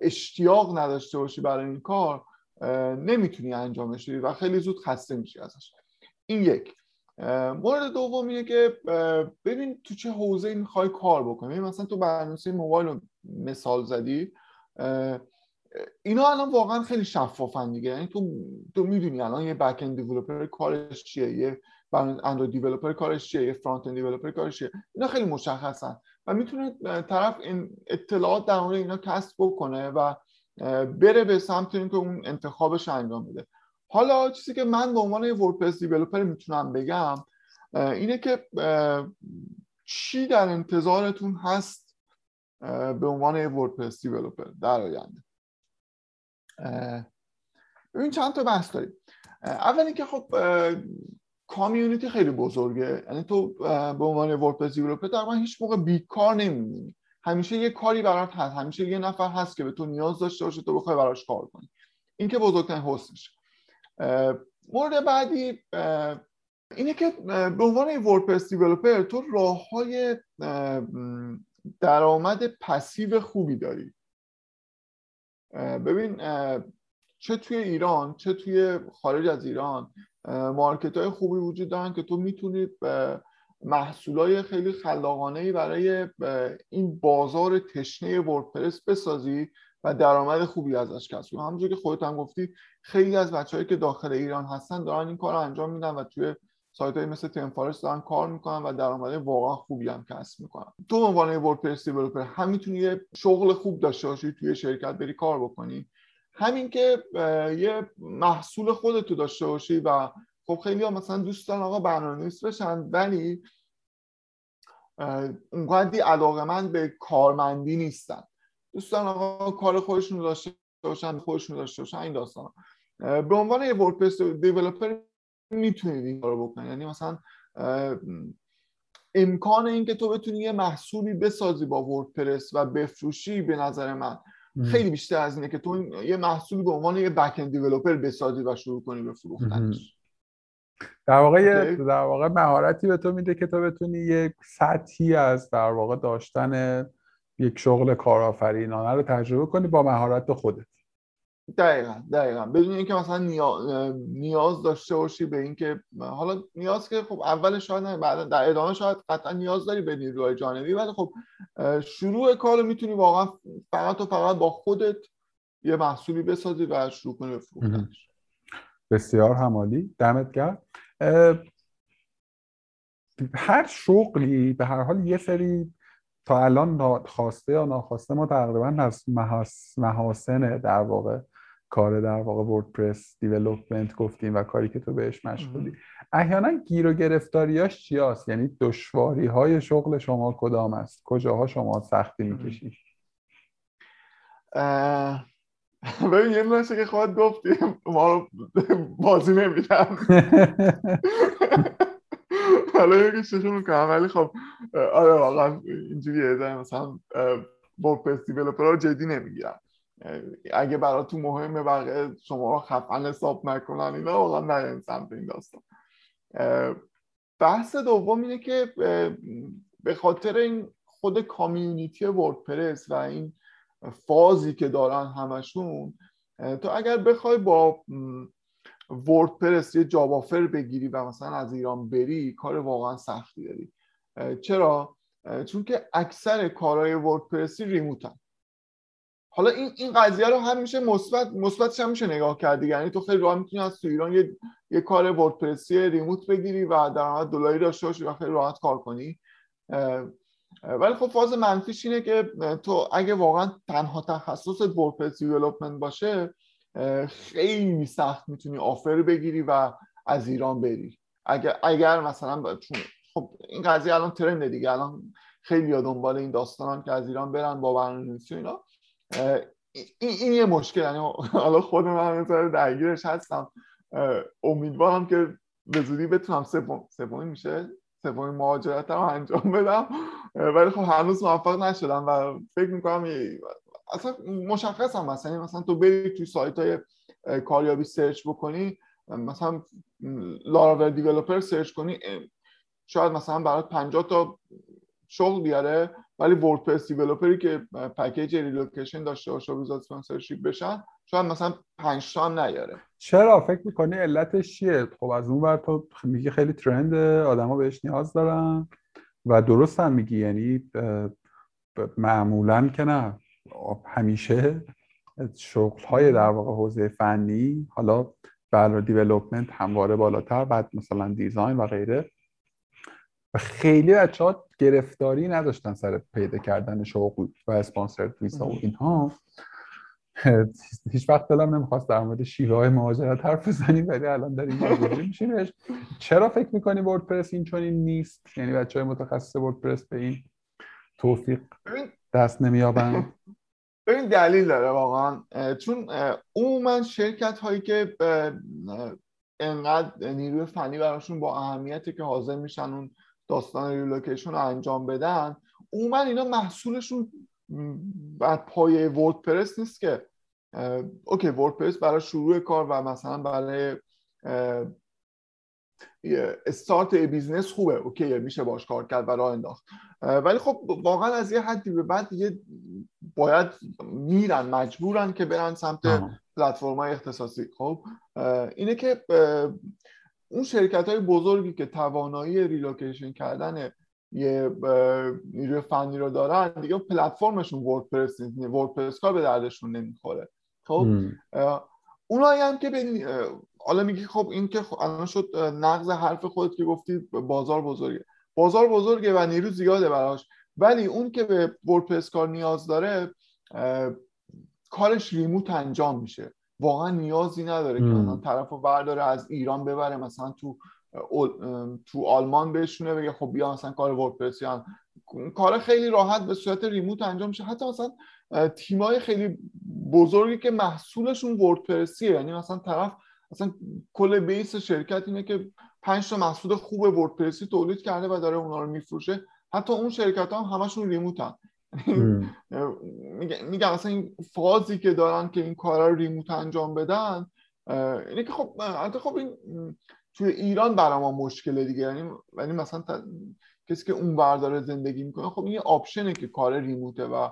اشتیاق نداشته باشی برای این کار نمی‌تونی انجامش بدی و خیلی زود خسته میشی ازش. این یک. مورد دوم اینه که ببین تو چه حوزه می‌خوای کار بکنی. مثلا تو برنامه‌نویسی موبایل مثال زدی اینا الان واقعا خیلی شفافن دیگه. یعنی تو تو می‌دونی الان یه بک اند کارش چیه یه اندروید دیولپر کارش چیه یه فرانت اند دیولپر کارش چیه؟ اینا خیلی مشخصن و می‌تونه طرف این اطلاعات در مورد اینا کسب بکنه و بره به سمت اینکه اون انتخابش انجام بده. حالا چیزی که من به عنوان یه وردپرس دیولپر می‌تونم بگم اینه که چی در انتظارتون هست به عنوان یه وردپرس دیولپر در آینده؟ ببین چند تا بحث داریم. اول اینکه خب کامیونیتی خیلی بزرگه. یعنی تو به عنوان وردپرس دیولپر در هیچ موقع بیکار نمیمونی. همیشه یه کاری برات هست. همیشه یه نفر هست که به تو نیاز داشته باشه تو بخوای براش کار کنی. این که بزرگترین حسنشه مورد بعدی اینه که به عنوان وردپرس دیولپر تو راه های درآمد پسیو خوبی داری. ببین چه توی ایران چه توی خارج از ایران مارکت های خوبی وجود دارن که تو می‌تونی محصولای خیلی خلاقانه برای این بازار تشنه وردپرس بسازی و درآمد خوبی ازش کسب کنی. همونجوری که خودت هم گفتی خیلی از بچههایی که داخل ایران هستن دارن این کار انجام میدن و توی سایت های مثل تنفارس دارن کار می‌کنن و درآمد واقعا خوبی هم کسب می‌کنن. تو عنوان وردپرس دیولپر هم می‌تونی یه شغل خوب داشته باشی توی شرکت بری کار بکنی. همین که یه محصول خودتو داشته باشی و خب خیلی ها مثلا دوست دارن آقا برنامه‌نویس بشن ولی اونقدی علاقه من به کارمندی نیستن. دوستان آقا کار خودشون داشته باشن خودشون داشته باشن این داستان به عنوان یه وردپرس دیولپر می‌تونید این کارو بکنید. یعنی مثلا امکان اینکه تو بتونی یه محصولی بسازی با وردپرس و بفروشی به نظر من خیلی بیشتر از اینه که تو یه محصولی به عنوان یه بک اند دیولپر بسازی و شروع کنی به فروختنش. در واقع در واقع مهارتی به تو میده که تو بتونی یک سطحی از در واقع داشتن یک شغل کارآفرینانه رو تجربه کنی با مهارت خودت. دقیقا دقیقا. بدون اینکه مثلا نیاز داشته باشی به اینکه حالا نیاز که خب اول شاید نه بعد در ادامه شاید قطعا نیاز داری به نیروهای جانبی ولی خب شروع کار می‌تونی واقعا فقط و فقط با خودت یه محصولی بسازی و شروع کنی به بسیار همالی. دمت گرم. هر شغلی به هر حال یه سری تا الان خواسته یا ناخواسته ما تقریبا از محاسن در واقع کار در واقع وردپرس دیولپمنت گفتیم و کاری که تو بهش مشغولی. احیانا گیر و گرفتاریاش چی هست؟ یعنی دشواری های شغل شما کدام است؟ کجاها شما سختی می‌کشید؟ ببین یه نشه که خواهد گفتیم ما رو بازی نمیدم حالا یه شروع می‌کنم ولی خب آره واقعا اینجوریه مثلا وردپرس دیولپر رو جدی نمی‌گیرم. اگه براتون مهمه بقیه شما رو خفن حساب نکنن اینا واقعا نیاین سمت این داستان. بحث دوم اینه که به خاطر این خود کامیونیتی وردپرس و این فازی که دارن همشون تو اگر بخوای با وردپرس یه جاب بگیری و مثلا از ایران بری کار واقعا سختی داری. چرا؟ چون که اکثر کارهای وردپرسی ریموتن. حالا این این قضیه رو هم میشه مثبت مثبتش هم میشه نگاه کرد یعنی تو خیلی راحت می‌تونی از تو ایران یه, یه کار وردپرسی ریموت بگیری و درآمد دلاری داشته باشی و خیلی راحت کار کنی. ولی خب فاز منفیش اینه که تو اگه واقعا تنها تخصصت وردپرس دیولپمنت باشه خیلی سخت می‌تونی آفر بگیری و از ایران بری. اگر اگر مثلا خب این قضیه الان ترند دیگه. الان خیلی دنبال این داستانان که از ایران برن با برنامه‌نویسی اینا. این, این یه مشکل. یعنی حالا خود من مثلا درگیرش هستم. امیدوارم که به زودی بتونم سوم سومی میشه. سومی مهاجرت رو انجام بدم. ولی خب هنوز موفق نشدم و فکر می‌کنم اصلا مشخص هم مثلا مثلا تو بری توی سایت های کاریابی search بکنی مثلا Laravel developer search کنی شاید مثلا برات 50 تا شغل بیاره. ولی WordPress developer ی که package relocation داشته باشه و sponsorship بشن شاید مثلا 5 تا نیاره. چرا؟ فکر می‌کنی علتش چیه؟ خب از اون ور تو میگی خیلی trend آدما بهش نیاز دارن و درست هم میگی یعنی معمولا که نه. همیشه شغل های در واقع حوزه فنی حالا بر development همواره بالاتر بعد مثلا design و غیره. خیلی بچه ها گرفتاری نداشتن سر پیدا کردن شغل و اسپانسر ویزا و اینها. هیچ وقت دلم نمی‌خواست در مورد شیوه های مهاجرت حرف بزنیم ولی الان داریم میشیم چرا فکر می‌کنی وردپرس این چون این نیست؟ یعنی بچه های متخصص وردپرس به این توفیق دست نمیابند این دلیل داره واقعا. چون عموما شرکت هایی که انقدر نیروی فنی براشون با اهمیتی که حاضر میشن اون داستان ریلوکیشن رو انجام بدن. عموما اینا محصولشون بر پای WordPress نیست که okay WordPress برای شروع کار و مثلا برای start business خوبه. Okay میشه باش کار کرد و راه انداخت. ولی خب واقعا از یه حدی به بعد دیگه باید میرن مجبورن که برن سمت پلتفرم های اختصاصی. خب اینه که اون شرکت های بزرگی که توانایی relocation کردن یه نیروی فنی رو دارن دیگه پلتفرمشون وردپرس نیست وردپرس کار به دردشون نمی‌خوره. خب اونایی هم که به حالا میگی خب این که الان شد نقض حرف خودت که گفتی بازار بزرگه. بازار بزرگه و نیرو زیاده براش. ولی اون که به وردپرس کار نیاز داره کارش ریموت انجام میشه. واقعا نیازی نداره که مثلا طرف رو برداره از ایران ببره مثلا تو تو آلمان بهشونه بگه خب بیا مثلا کار وردپرس کار خیلی راحت به صورت ریموت انجام میشه. حتی مثلا تیمای خیلی بزرگی که محصولشون وردپرسیه. یعنی مثلا طرف مثلا کل بیس شرکت اینه که پنج تا محصول خوب وردپرسی تولید کرده و داره اونا رو میفروشه. حتی اون شرکت ها هم همشون ریموتن. میگم مثلا این فازی که دارن که این کارا رو ریموت انجام بدن اینه که خب حتی خب این توی ایران برای ما مشکله دیگه. یعنی یعنی مثلا کسی که اون داره زندگی می‌کنه خب این یه option ه که کار remote ه و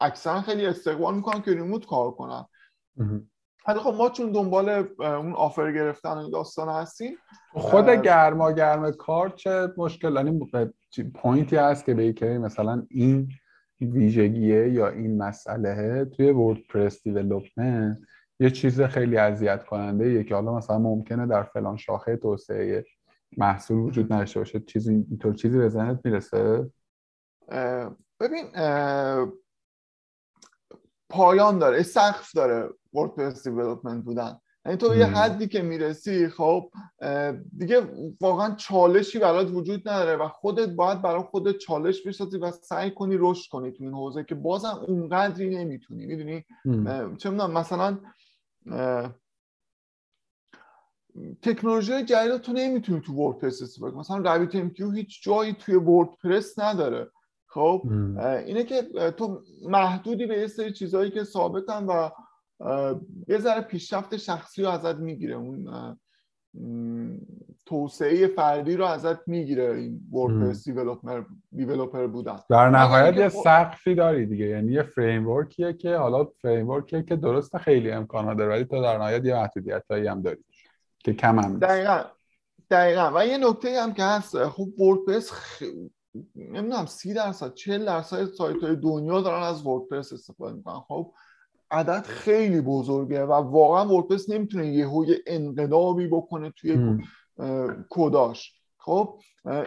اکثرا خیلی استقبال می‌کنن که remote کار کنن. ولی خب ما چون دنبال اون offer گرفتن این داستان هستیم خود گرما گرم کار چه مشکل؟ یعنی point ی هست که به که مثلا این ویژگیه یا این مسئله توی WordPress development یه چیز خیلی اذیت کننده یه که حالا مثلا ممکنه در فلان شاخه توسعه محصول وجود نداشته باشه چیزی اینطور چیزی به ذهنت می‌رسه؟ ببین پایان داره سقف داره وردپرس دیولپمنت بودن. یعنی تو یه حدی که می‌رسی خب دیگه واقعا چالشی برات وجود نداره و خودت باید برای خودت چالش بسازی و سعی کنی رشد کنی تو این حوزه که بازم اونقدری نمی‌تونی. می‌دونی؟ چه می‌دونم مثلا تکنولوژی جدید تو نمی‌تونی تو وردپرس استفاده کنی. مثلا رابیت ام هیچ جایی توی وردپرس نداره. خب اینه که تو محدودی به یه سری چیزهایی که ثابتن و یه ذره پیشرفت شخصی رو ازت می‌گیره. اون توسعه فردی رو ازت می‌گیره. این وردپرس دیولپر بودن. در نهایت یه خب سقفی داری دیگه. یعنی یه فریم که حالا فریم که درست خیلی امکانات داره ولی تو در نهایت یه محدودیتایی هم داری که کم هم دقیقا. دقیقا. و یه نکته هم که هست خب وردپرس خ... نمی‌دونم سی درصد چهل درصد سایت های دنیا دارن از وردپرس استفاده می‌کنن. خب عدد خیلی بزرگه و واقعا وردپرس نمی‌تونه یهو انقلابی بکنه توی کداش. خب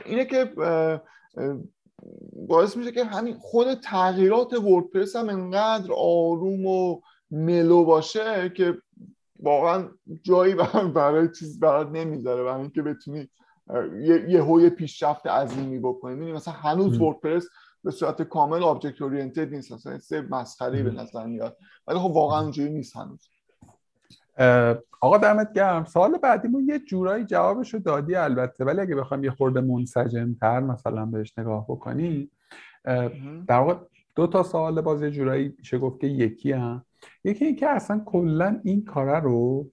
اینه که باعث میشه که همین خود تغییرات وردپرس هم انقدر آروم و ملو باشه که واقعا جایی برای چیز برات نمی‌ذاره برای اینکه بتونی یه هوی پیشرفت عظیمی بکنی. مثلا هنوز وردپرس به صورت کامل آبجکت اورینتد نیست مثلا سه مسخره به نظر میاد. ولی خب واقعا اونجوری نیست هنوز. آقا دمت گرم. سوال بعدیمون یه جورایی جوابشو دادی البته ولی اگه بخوام یه خورده منسجمتر مثلا بهش نگاه بکنی در واقع دو تا سوال باز یه جورایی میشه گفت که یکی هم یکی اینکه اصلا کلا این کاره رو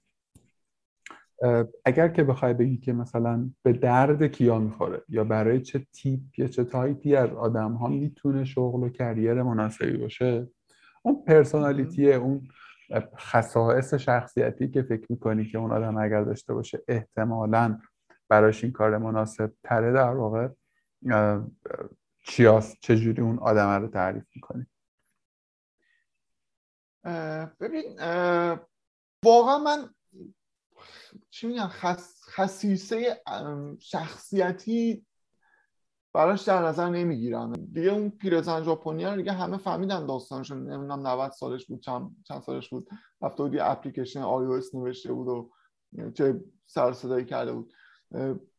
اگر که بخوای بگی که مثلا به درد کیا می‌خوره یا برای چه تیپ یا چه تایپی از آدم ها می‌تونه شغل و career مناسبی باشه؟ اون پرسونالیتی اون خصائص شخصیتی که فکر می‌کنی که اون آدم اگر داشته باشه احتمالا براش این کار مناسب تره در واقع چیاست؟ چجوری اون آدم رو تعریف می‌کنی؟ ببین واقعا من چی میگم خصیصه شخصیتی براش در نظر نمی‌گیرم دیگه اون پیرزن ژاپنی دیگه همه فهمیدن داستانشون. نمی‌دونم 90 سالش بود چند, چند سالش بود. رفته بود یه اپلیکیشن آی نوشته بود و چه سر صدایی کرده بود.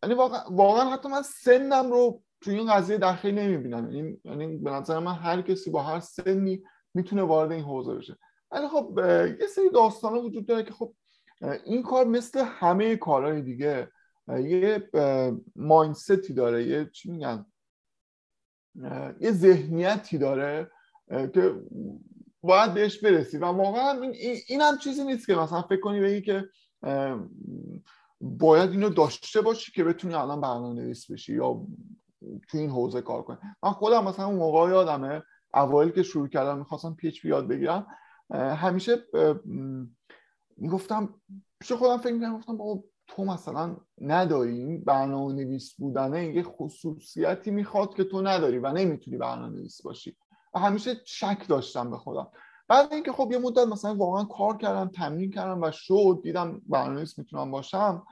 یعنی واقعا, واقعا حتی من سنم رو توی این قضیه داخل نمی‌بینم. یعنی یعنی به نظر من هر کسی با هر سنی می‌تونه وارد این حوزه بشه. ولی خب یه سری داستان وجود داره که خب این کار مثل همه کارهای دیگه یه ماینستی داره یه چی میگن؟ یه ذهنیتی داره که باید بهش برسی. و واقعا این, این هم چیزی نیست که مثلا فکر کنی بگی که باید اینو داشته باشی که بتونی الان برنامه نویس بشی یا تو این حوزه کار کنی. من خودم مثلا اون موقع یادمه اوایل که شروع کردم می‌خواستم پیچ بیاد بگیرم همیشه می‌گفتم پیش خودم فکر می‌کنم گفتم بابا تو مثلا نداری؟ این برنامه نویس بودنه یه خصوصیتی می‌خواد که تو نداری و نمی‌تونی برنامه نویس باشی. و همیشه شک داشتم به خودم. بعد اینکه خب یه مدت مثلا واقعا کار کردم تمرین کردم و شد دیدم برنامه نویس می‌تونم باشم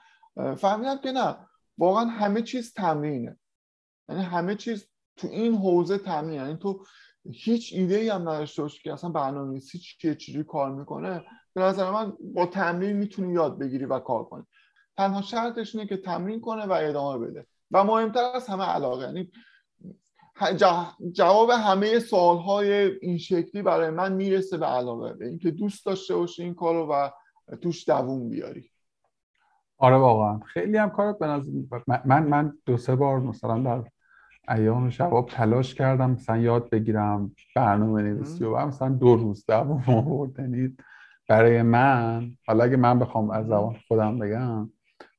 فهمیدم که نه واقعا همه چیز تمرینه. یعنی همه چیز تو این حوزه تمرین یعنی تو هیچ ایده ای هم نداشته باشی که اصلا برنامه‌نویسی چیه چجوری کار می‌کنه. به نظر من با تمرین می‌تونی یاد بگیری و کار کنی. تنها شرطش اینه که تمرین کنه و ادامه بده. و مهمتر از همه علاقه یعنی جواب همه سوال های این شکلی برای من می‌رسه به علاقه به اینکه دوست داشته باشی این کارو و توش دووم بیاری. آره واقعا. خیلی هم کارت به من من دو سه بار مثلا در ایام شباب تلاش کردم مثلا یاد بگیرم برنامه نویسی و مثلا دو روز دوام آورد یعنی برای من. حالا اگه من بخوام از زبان خودم بگم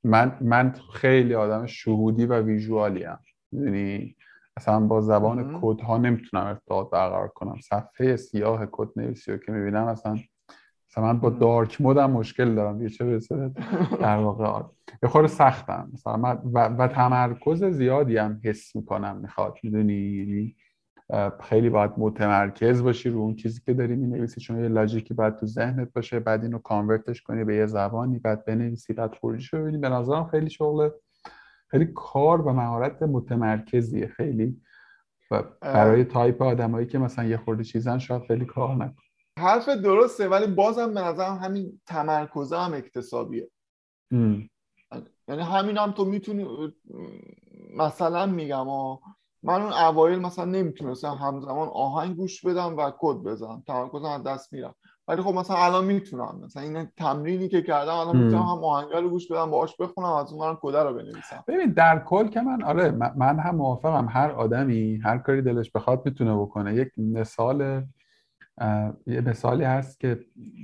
من من خیلی آدم شهودی و ویژوالی ام. یعنی اصلا با زبان کد ها نمی‌تونم ارتباط برقرار کنم. صفحه سیاه کد نویسی رو که می‌بینم اصلا مثلا من با دارک مودم مشکل دارم یه چه برسه در واقع یه خورده سختم. مثلا من و, و تمرکز زیادی هم حس می‌کنم می‌خواد می‌دونی؟ یعنی خیلی باید متمرکز باشی رو اون چیزی که داری می‌نویسی چون یه logic ی باید تو ذهنت باشه بعد اینو convert ش کنی به یه زبانی بعد بنویسی بعد خروجیش ببینی. به نظرم خیلی شغل خیلی کار و مهارت متمرکزیه. خیلی. و برای تایپ آدمایی که مثلا یه خورده چیزن شاید خیلی کار نکن حرف درسته ولی بازم به نظرم همین تمرکزه هم اکتسابیه. یعنی همین هم تو می‌تونی مثلا میگم من اون اوایل مثلا نمی‌تونستم همزمان آهنگ گوش بدم و کد بزنم تمرکزم از دست میرم ولی خب مثلا الان می‌تونم مثلا این تمرینی که کردم الان می‌تونم هم آهنگ رو گوش بدم باهاش بخونم از اون کد رو بنویسم. ببین در کل که من آره من هم موافقم هر آدمی هر کاری دلش بخواد می‌تونه بکنه. یک مثال یه مثالی هست که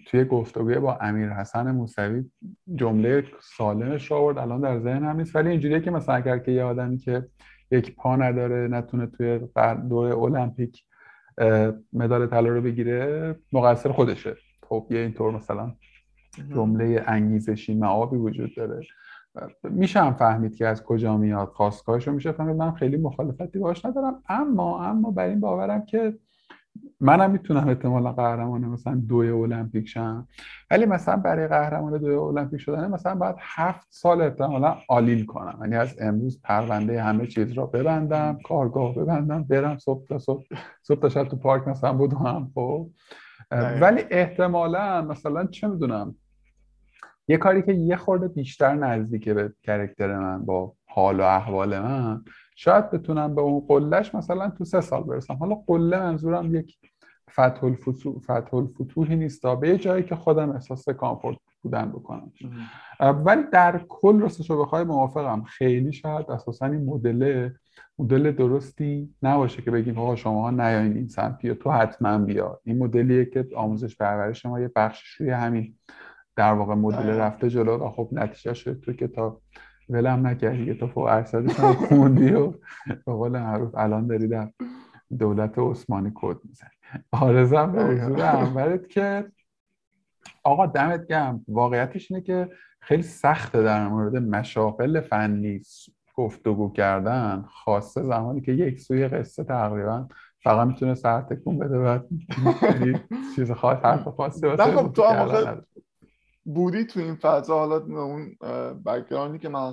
توی گفتگوی با امیر حسن موسوی جمله سالمش آورد الان در ذهن هم نیست. ولی اینجوریه که مثلا اگر که یه آدمی که یک پا نداره نتونه توی دور المپیک مدال طلا رو بگیره مقصر خودشه. خب یه اینطور مثلا جمله انگیزشی معابی وجود داره. میشه هم فهمید که از کجا میاد خواستگاهش رو میشه فهمید. من خیلی مخالفتی باش ندارم اما اما بر این باورم که منم می‌تونم احتمالا قهرمان مثلا دوی المپیک شم. ولی مثلا برای قهرمان دوی المپیک شدن مثلا باید هفت سال احتمالا آلیل کنم. یعنی از امروز پرونده همه چیز را ببندم کارگاه ببندم برم صبح تا صبح صبح تا شب تو پارک مثلا بودم خب. ولی احتمالا مثلا چه می‌دونم یه کاری که یه خورده بیشتر نزدیکه به کرکتر من با حال و احوال من شاید بتونم به اون قلهش مثلا تو سه سال برسم. حالا قله منظورم یک فتح الفتوحی نیست به یه جایی که خودم احساس کامفورت بودن بکنم. ولی در کل راستش رو بخوای موافقم. خیلی شاید اساسا این مدل مدل درستی نباشه که بگیم آقا شما نیاین این سمت تو حتما بیا. این مدلیه که آموزش پرورش ما یه بخشش روی همین در واقع مدل رفته جلو. و خب نتیجه شد تو کتاب ولم نکردی که تو فوق ارشدش هم خوندی و به قول معروف الان داری در دولت عثمانی کد می‌زنی. آرزم به حضور اولت که آقا دمت گم واقعیتش اینه که خیلی سخته در مورد مشاقل فنی گفتگو کردن. خاصه زمانی که یک سوی قصه تقریبا فقط می‌تونه سر تکون بده و چیز خاص حرف خاصی واسه خب تو بودی تو این فضا؟ حالا اون بکگراندی که من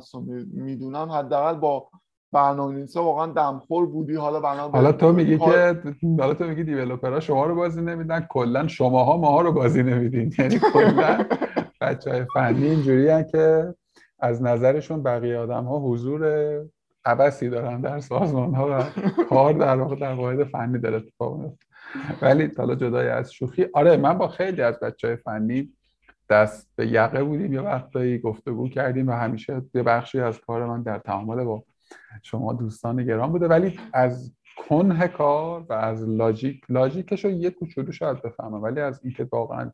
می‌دونم حداقل با برنامه‌نویسا واقعا دمخور بودی. حالا بنا حالا تو میگی که حالا تو میگی دیولپرها شما رو بازی نمیدن. کلا شماها ماها رو بازی نمیدین. یعنی کلا های فنی اینجوری که از نظرشون بقیه آدم ها حضور عبسی دارن در سازمان ها و کار در واقع در واحد فنی داره اتفاق ولی حالا جدای از شوخی آره من با خیلی از بچه های فنی دست به یقه بودیم یه وقتایی گفتگو کردیم و همیشه یه بخشی از کار من در تعامل با شما دوستان گرام بوده. ولی از کنه کار و از لاجیک لاجیکش رو یه کوچولو شاید بفهمم ولی از اینکه واقعا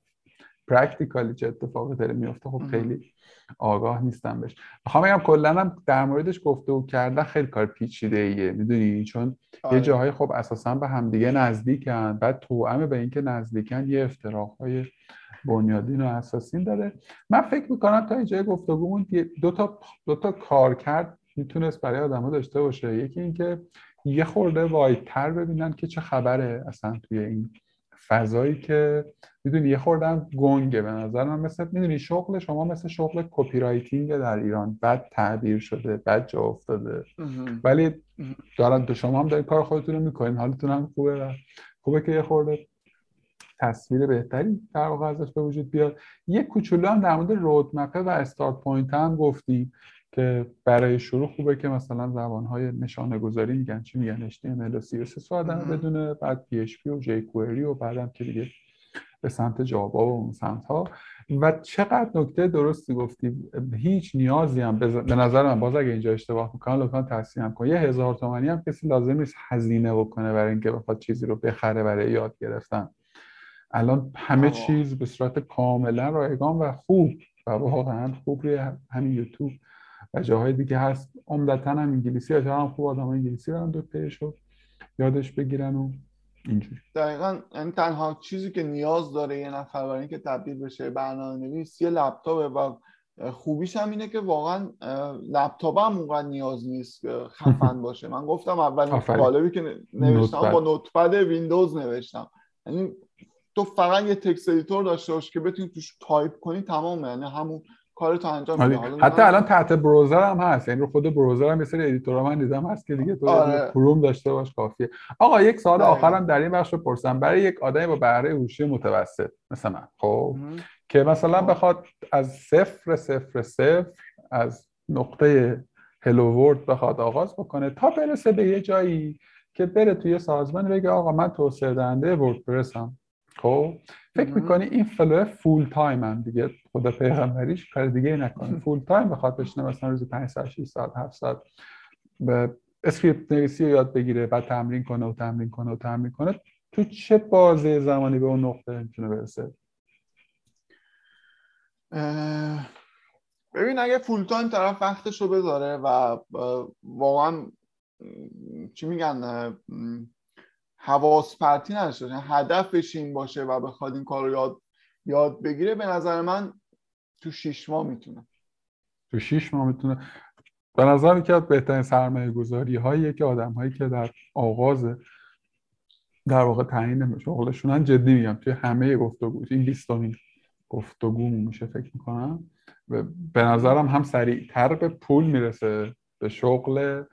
پرکتیکالی چه اتفاقی داره میفته خب خیلی آگاه نیستم بهش. می‌خوام بگم کلا هم در موردش گفتگو کردن خیلی کار پیچیده ایه می‌دونی؟ چون یه آره. جاهای خب اساسا به همدیگه نزدیکن بعد توأم به اینکه نزدیکن یه افتراقهای بنیادین و اساسین داره. من فکر می‌کنم تا اینجا گفتگومون دو تا دو تا کار کرد می‌تونست برای آدما داشته باشه. یکی اینکه یه خورده wide تر ببینن که چه خبره اصلا توی این فضایی که می‌دونی یه خورده هم گنگه به نظر من. مثل می‌دونی شغل شما مثل شغل copywriting در ایران. بد تعبیر شده بد جا افتاده. ولی دارن شما هم دارین کار خودتون رو می‌کنین. حالتون هم خوبه. خوبه که یه خورده تصویر بهتری در واقع ازش به وجود بیاد. یه کوچولو هم در مورد رودمپه و استارت پوینت هم گفتیم که برای شروع خوبه که مثلا زبانهای نشانه گذاری میگن. چی میگن؟ HTML و CSS رو آدم بدونه بعد PHP و jQuery و بعدم که دیگه به سمت جاوا و اون سمت ها و چقدر نکته درستی گفتی. هیچ نیازی هم. به نظر من باز اگه اینجا اشتباه می‌کنم لطفا تصحیح کن. یه هزار تومانی هم کسی لازم نیست هزینه بکنه برای اینکه بخواد چیزی رو بخره برای یاد گرفتن. الان همه چیز به صورت کاملا رایگان و خوب. و واقعا خوب روی همین یوتیوب. و جاهای دیگه هست. عمدتا هم انگلیسی هم خوب آدم انگلیسی رو هم دو پیشو یادش بگیرن و اینجوری. دقیقا یعنی تنها چیزی که نیاز داره یه نفر برای اینکه تبدیل بشه برنامه نویس یه لپتاپه و خوبیش هم اینه که واقعا لپتاپ هم اونقدر نیاز نیست خفن باشه. من گفتم اول طالبی که نوشتم با نوتپد. ویندوز نوشتم. یعنی تو فقط یه text editor داشته باش که بتونی توش تایپ کنی تمام یعنی همون کار تو انجام میده حتی الان تحت browser هم هست. یعنی رو خود browser هم مثل editor من دیدم هست که دیگه تو آره. کروم داشته باش کافیه. آقا یک سوال آخرم در این بخش بپرسم برای یک آدمی با بهره هوشی متوسط مثل من خب؟ که مثلا بخواد از صفر صفر صفر از نقطه hello world بخواد آغاز بکنه تا برسه به یه جایی که بره توی سازمان بگه آقا من توسعه دهنده WordPress م خب فکر می‌کنی این فلو full time هم دیگه خدا پیغمبریش کار دیگه نکنه. Full time بخواد بشینه مثلا روزی 5 ساعت 6 ساعت 7 ساعت به script نویسی رو یاد بگیره بعد تمرین کنه و تمرین کنه و تمرین کنه. تو چه بازه زمانی به اون نقطه می‌تونه برسه؟ ببین اگه full time طرف وقتش رو بذاره و واقعا چی میگن حواس پرتی نداشته یعنی هدفش این باشه و بخواد این کار یاد یاد بگیره به نظر من تو شیش ماه می‌تونه. تو شیش ماه می‌تونه. به نظر که بهترین سرمایه گذاری هایی که آدم هایی که در آغاز در واقع تعیین شغلشونن. جدی میگم توی همه گفتگو این بیستمین گفتگو میشه فکر می‌کنم. به نظرم هم سریعتر به پول می‌رسه به شغل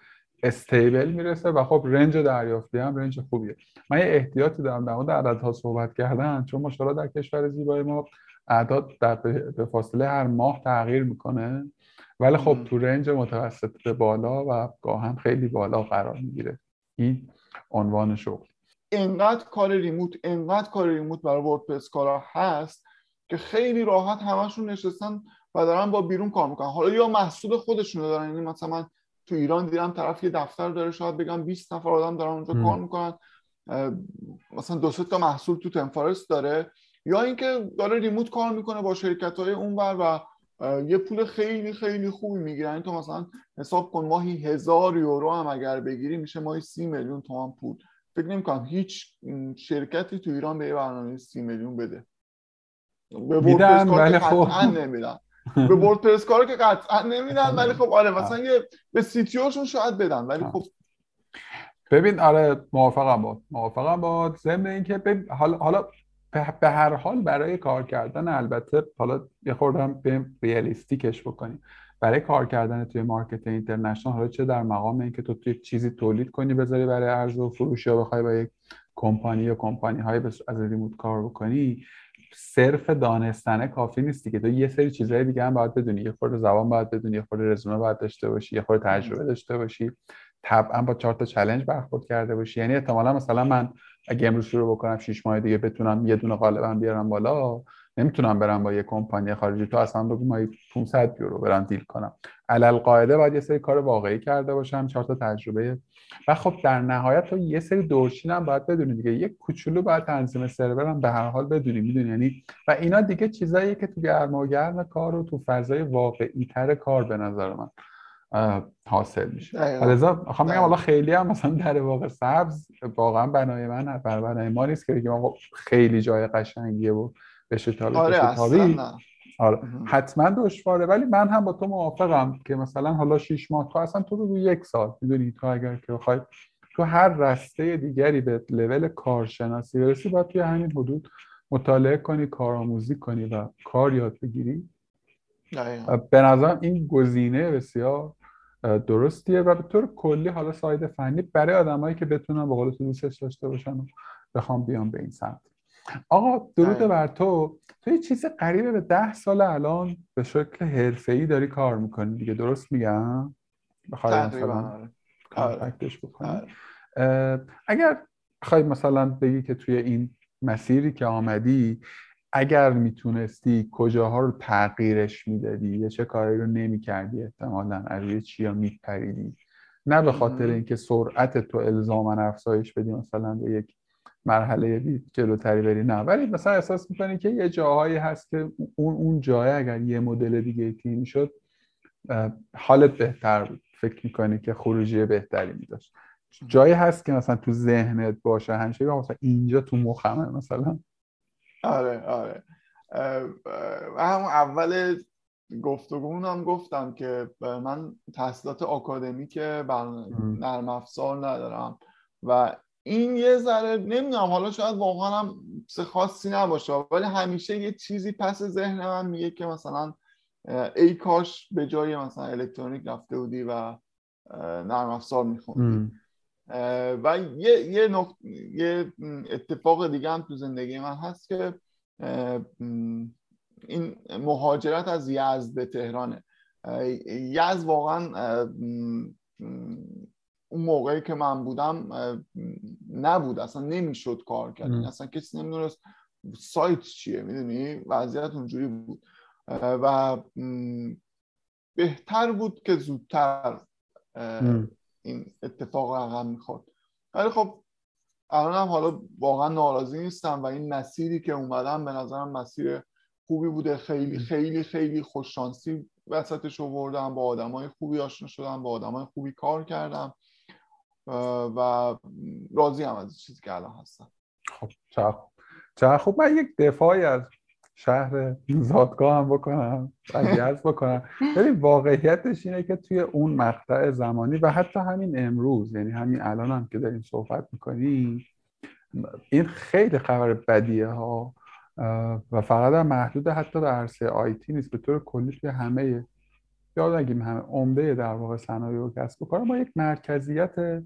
استیبل می‌رسه و خب رنج دریافتی هم رنج خوبیه. من یه احتیاطی دارم در مورد عددها صحبت کردن چون ماشاءالله در کشور زیبای ما اعداد در به فاصله هر ماه تغییر می‌کنه. ولی خب تو رنج متوسط به بالا و گاهن خیلی بالا قرار می‌گیره. این عنوان شغل. انقدر کار ریموت انقدر کار ریموت برای وردپرس کارا هست که خیلی راحت همشون نشستن و دارن با بیرون کار می‌کنن. حالا یا محصول خودشونو دارن یعنی مثلا تو ایران دیدم طرف یه دفتر داره شاید بگم 20 نفر آدم دارن اونجا کار می‌کنن. مثلا دو تا محصول تو تنفارست داره. یا اینکه داره ریموت کار می‌کنه با شرکت های اونور و یه پول خیلی خیلی خوبی می‌گیرن. تو مثلا حساب کن ماهی هزار یورو هم اگر بگیری میشه ماهی سی میلیون تومان پول. فکر نمی‌کنم هیچ شرکتی تو ایران به یه برنامه سی میلیون بده. به میدن ولی خب نمیدن. به WordPress کارو که قطعا نمیدن ولی خب آره مثلا یه به CTO شون شاید بدن ولی خب. ببین آره موافقم با موافقم با ضمن اینکه حالا حالا به هر حال برای کار کردن البته حالا یه خوردم به realistic ش بکنیم. برای کار کردن توی market international حالا چه در مقام اینکه تو توی چیزی تولید کنی بذاری برای عرضه و فروش یا بخوای با یک کمپانی یا کمپانی های از ریموت کار بکنی صرف دانستنه کافی نیست که تو یه سری چیزهای دیگه هم باید بدونی. یه خورده زبان باید بدونی یه خورده رزومه باید داشته باشی یه خورده تجربه داشته باشی. طبعا با چهار تا چلنج برخورد کرده باشی. یعنی احتمالا مثلا من اگه امروز شروع بکنم شش ماه دیگه بتونم یه دونه غالبا بیارم بالا نمی‌تونم برم با یه کمپانی خارجی. تو اصلا بگو ما 500 یورو برم دیل کنم. علل قاعده باید یه سری کار واقعی کرده باشم چهار تا تجربه. و خب در نهایت تو یه سری دورچین هم باید بدونی دیگه. یه کوچولو باید تنظیم سرور هم به هر حال بدونی می‌دونی؟ یعنی و اینا دیگه چیزاییه که تو گرما و گرم کار و تو فضای واقعی تر کار به نظر من حاصل میشه. لذا می‌خوام بگم حالا خیلی هم مثلا در واقع سبز واقعا بنای من بر بنای ما نیست که بگیم خیلی جای قشنگیه و بشه تابی آره. آره حتما دشواره ولی من هم با تو موافقم که مثلا حالا شیش ماه تو اصلا تو رو یک سال می‌دونی تو اگر که بخوای تو هر رسته دیگری به لول کارشناسی برسی باید توی همین حدود مطالعه کنی کارآموزی کنی و کار یاد بگیری. به نظرم این گزینه بسیار درستیه و به طور کلی حالا ساید فنی برای آدمایی که بتونن به قول تو دوستش داشته باشن و بخوام بیان به این سمت. آقا درود بر تو. تو یه چیز قریبه به ده سال الان به شکل حرفه‌ای داری کار می‌کنی دیگه درست میگم؟ بخوای مثلا کانتکتش بکنی؟ اگر بخوای مثلا بگی که توی این مسیری که آمدی اگر می‌تونستی کجاها رو تغییرش می‌دادی؟ یا چه کاری رو نمی‌کردی احتمالا؟ از روی چیا میپریدی؟ نه به خاطر اینکه سرعت تو الزاما افزایش بدی مثلا به یک مرحله جلوتری بری نه ولی مثلا احساس می‌کنی که یه جاهایی هست که اون اون جای اگر یه مدل دیگه تیم شد حالت بهتر بود. فکر می‌کنی که خروجی بهتری میداشت. جایی هست که مثلا تو ذهنت باشه همیشه مثلا اینجا تو مخمه مثلا. آره آره. هم اول گفتگون هم گفتم که من تحصیلات آکادمیک نرم افزار ندارم و این یه ذره نمی‌دونم حالا شاید واقعا هم خاصی نباشه ولی همیشه یه چیزی پس ذهن من میگه که مثلا ای کاش به جای مثلا الکترونیک رفته بودی و نرم افزار میخوندی. و یه یه, یه اتفاق دیگه هم تو زندگی من هست که این مهاجرت از یزد به تهرانه. یزد واقعا اون موقعی که من بودم نبود اصلا نمی‌شد کار کرد. اصلا کسی نمی‌دونست سایت چیه می‌دونی؟ وضعیت اونجوری بود. و بهتر بود که زودتر این اتفاق رقم می‌خورد. ولی خب الان هم حالا واقعا ناراضی نیستم و این مسیری که اومدم به نظرم مسیر خوبی بوده. خیلی خیلی خیلی خوششانسی وسطش آوردم با آدمای خوبی آشنا شدم با آدمای خوبی کار کردم. و راضی هم از چیزی که الان هستم خب چه خوب من یک دفاعی از شهر زادگاه هم بکنم و بکنم. ولی واقعیتش اینه که توی اون مقطع زمانی و حتی همین امروز یعنی همین الان هم که داریم صحبت می‌کنیم این خیلی خبر بدیه ها. و فقط هم محدود حتی به عرصه آیتی نیست. به طور کلی توی همه یاد نگیم همه عمده در واقع صنایع و کسب و کار ما یک مرکزیت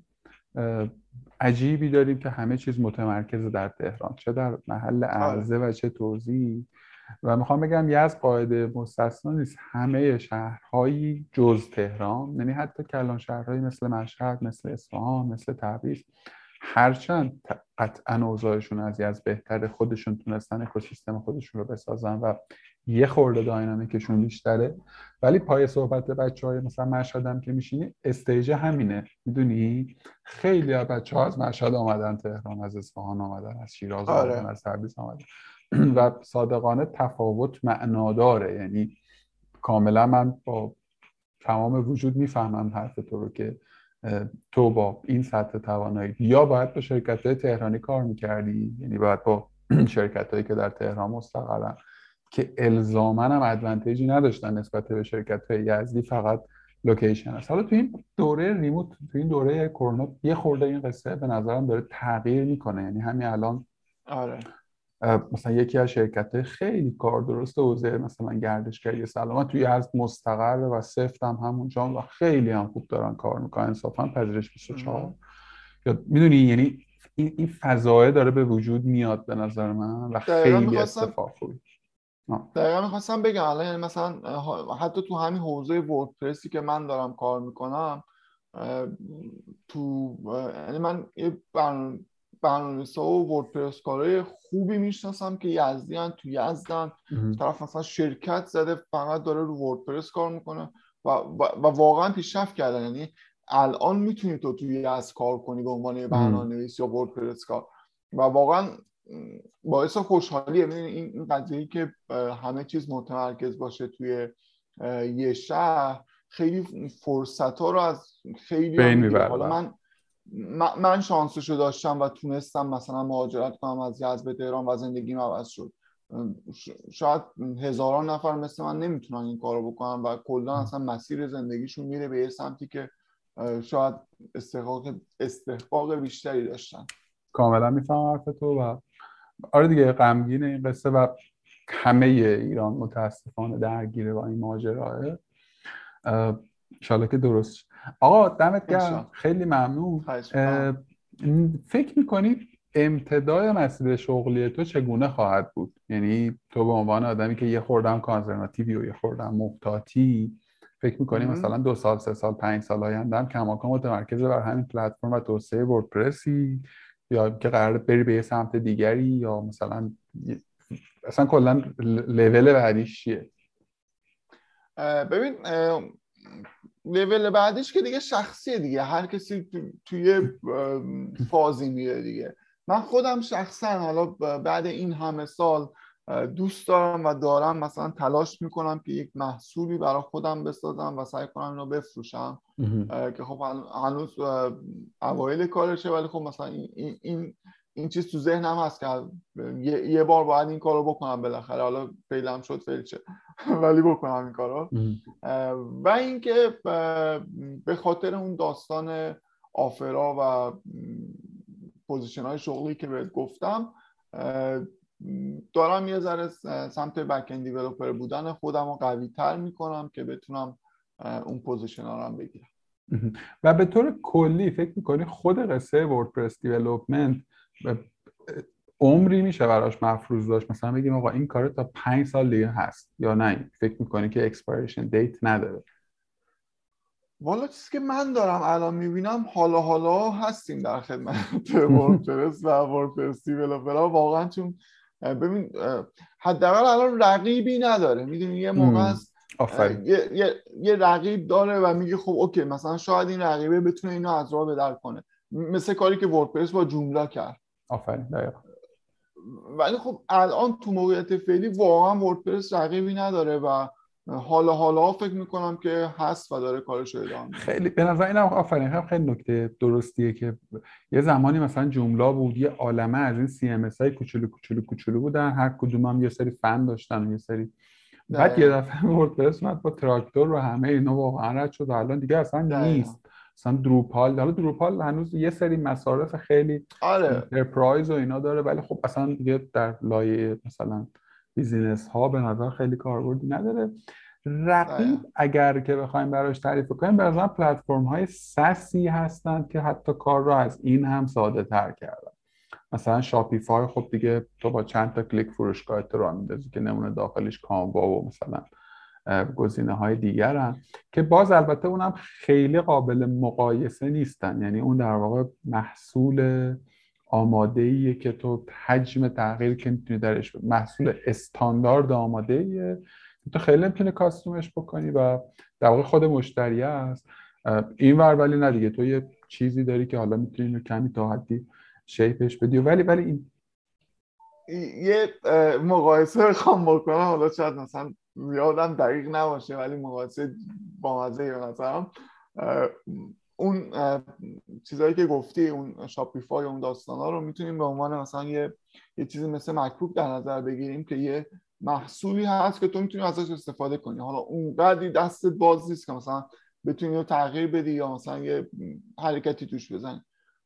عجیبی داریم که همه چیز متمرکز در تهران چه در محل عرضه و چه توضیح. و می‌خوام بگم یزد قاعده مستثنا نیست همه شهرهایی جز تهران یعنی حتی کلان شهرهایی مثل مشهد مثل اصفهان مثل تبریز هرچند قطعا اوضاعشون از یز بهتر خودشون تونستن اکوسیستم خودشون رو بسازن و یه خورده داینامیکشون بیشتره. ولی پای صحبت بچه های مثلا مشهد هم که میشینی استیج همینه. می‌دونی؟ خیلی بچه ها از مشهد آمدن تهران از اصفهان آمدن از شیراز آره. آمدن از تبریز آمدن. و صادقانه تفاوت معناداره. یعنی کاملا من با تمام وجود می‌فهمم حرف تو رو که تو با این سطح توانایی. یا باید با شرکت های تهرانی کار می‌کردی؟ یعنی باید با شرکت هایی که در تهران مستقرن. که الزامن هم ادوانتیجی نداشتن نسبت به شرکت های یزدی فقط لوکیشن است حالا تو این دوره ریموت تو این دوره کرونا یه خورده این قصه به نظرم داره تغییر می‌کنه. یعنی همین الان آره. مثلا یکی از شرکت خیلی کار درست حوزه مثلا گردشگری سلامت توی از مستقر و سفت هم همونجا و خیلی هم خوب دارن کار می‌کنن. انصافا پذیرش 24 یا می‌دونی یعنی این این فضایه داره به وجود میاد به نظر من و خیلی اتفاق خوبی. دقیقا می‌خواستم بگم الان یعنی مثلا حتی تو همین حوزه وردپرسی که من دارم کار می‌کنم تو یعنی من یه برنامه‌نویسا و وردپرس کارهای خوبی می‌شناسم که یزدی تو یزدن. طرف مثلا شرکت زده فقط داره رو وردپرس کار می‌کنه و, و, واقعا پیشرفت کردن. یعنی الان می‌تونی تو توی یزد کار کنی به عنوان برنامه نویس یا وردپرس کار. و واقعا باعث خوشحالیه. این قضیه که همه چیز متمرکز باشه توی یه شهر خیلی فرصت ها رو از خیلی حالا من من شانسشو داشتم و تونستم مثلا مهاجرت کنم از یزد به تهران و زندگیم عوض شد. شاید هزاران نفر مثل من نمی‌تونن این کارو بکنن و کلا اصلا مسیر زندگیشون میره به یه سمتی که شاید استحقاق استحقاق بیشتری داشتن. کاملا می‌فهمم حرف تو و آره دیگه غمگین این قصه و همه ایران متاسفانه درگیره با این ماجراه انشالله که درست آقا دمت گرم. خیلی ممنون. فکر می‌کنی امتدای مسیر شغلی تو چگونه خواهد بود؟ یعنی تو به عنوان آدمی که یه خوردم کانزرناتیوی و یه خوردم محتاطی فکر می‌کنی مثلا دو سال سه سال پنج سال آینده هم کماکان متمرکز بر همین پلتفرم و توسعه وردپرسی؟ یا که قرار بری به یه سمت دیگری یا مثلا اصلا کلا لول بعدیش چیه؟ ببین لول بعدیش که دیگه شخصیه دیگه. هر کسی توی فازی میره دیگه. من خودم شخصا حالا بعد این همه سال دوست دارم و دارم مثلا تلاش می‌کنم که یک محصولی برای خودم بسازم و سعی کنم اینو بفروشم. که خب هنوز اوایل کارشه ولی خب مثلا این, این, این چیز تو ذهنم هست که یه, بار باید این کارو بکنم بالاخره. حالا فیلم شد فیل چه ولی بکنم این کارو. و اینکه به خاطر اون داستان آفرا و position های شغلی که بهت گفتم دارم یه ذره سمت back-end developer بودن خودم رو قوی تر می‌کنم که بتونم اون position ها رو بگیرم. و به طور کلی فکر می‌کنی خود قصه WordPress development عمری میشه براش مفروض داشت؟ مثلا بگیم آقا این کار تا پنج سال دیگه هست یا نه؟ فکر می‌کنی که expiration date نداره؟ والا چیزی که من دارم الان می‌بینم حالا حالا هستیم در خدمت وردپرس و وردپرس دیولپرها. واقعا چون ببین حداقل الان رقیبی نداره. می‌دونی یه موقع است یه،, یه،, یه رقیب داره و میگه خب اوکی مثلا شاید این رقیبه بتونه اینو از راه بدر کنه. مثل کاری که وردپرس با جمله کرد. آفرین ولی خب الان تو موقعیت فعلی واقعا وردپرس رقیبی نداره و حالا حالا فکر می‌کنم که هست و داره کارش ادامه خیلی به نظر اینم آفرین. خیلی, خیلی نکته درستیه که یه زمانی مثلا Joomla بود یه عالمه از این CMS های کوچولو کوچولو کوچولو بودن. هر کدوم هم یه سری فن داشتن و یه سری بعد یه دفعه WordPress اومد با تراکتور و همه اینا واقعا رد شد. و الان دیگه اصلا نیست. مثلا Drupal حالا Drupal هنوز یه سری مصارف خیلی آره. enterprise و اینا داره ولی خب اصلا دیگه در لایه مثلا business ها به نظر خیلی کاربردی نداره. رقیب اگر که بخوایم براش تعریف کنیم به نظر پلتفرم های SaaS ی هستند که حتی کار رو از این هم ساده تر کردن. مثلا Shopify خب دیگه تو با چند تا کلیک فروشگاهتو راه میندازی که نمونه داخلیش Canva و مثلا گزینه های دیگر که باز البته اونم خیلی قابل مقایسه نیستن. یعنی اون در واقع محصول آماده ایه که تو حجم تغییر که می‌تونی درش محصول استاندارد آماده ایه تو خیلی نمی‌تونی کاستومش بکنی و در واقع خود مشتری است این ور ولی نه دیگه تو یه چیزی داری که حالا می‌تونی کمی تا حدی شیپش بدی. ولی ولی این یه مقایسه خواهم بکنم. حالا شاید مثلا یادم دقیق نباشه ولی مقایسه با مزه مثلا اون چیزهایی که گفتی اون شاپیفای اون داستان ها رو می‌تونیم به عنوان مثلا یه یه چیزی مثل مکبوک در نظر بگیریم که یه محصولی هست که تو می‌تونی ازش استفاده کنی. حالا اونقدری دست باز نیست که مثلا بتونی رو تغییر بدی یا مثلا یه حرکتی توش بزنی.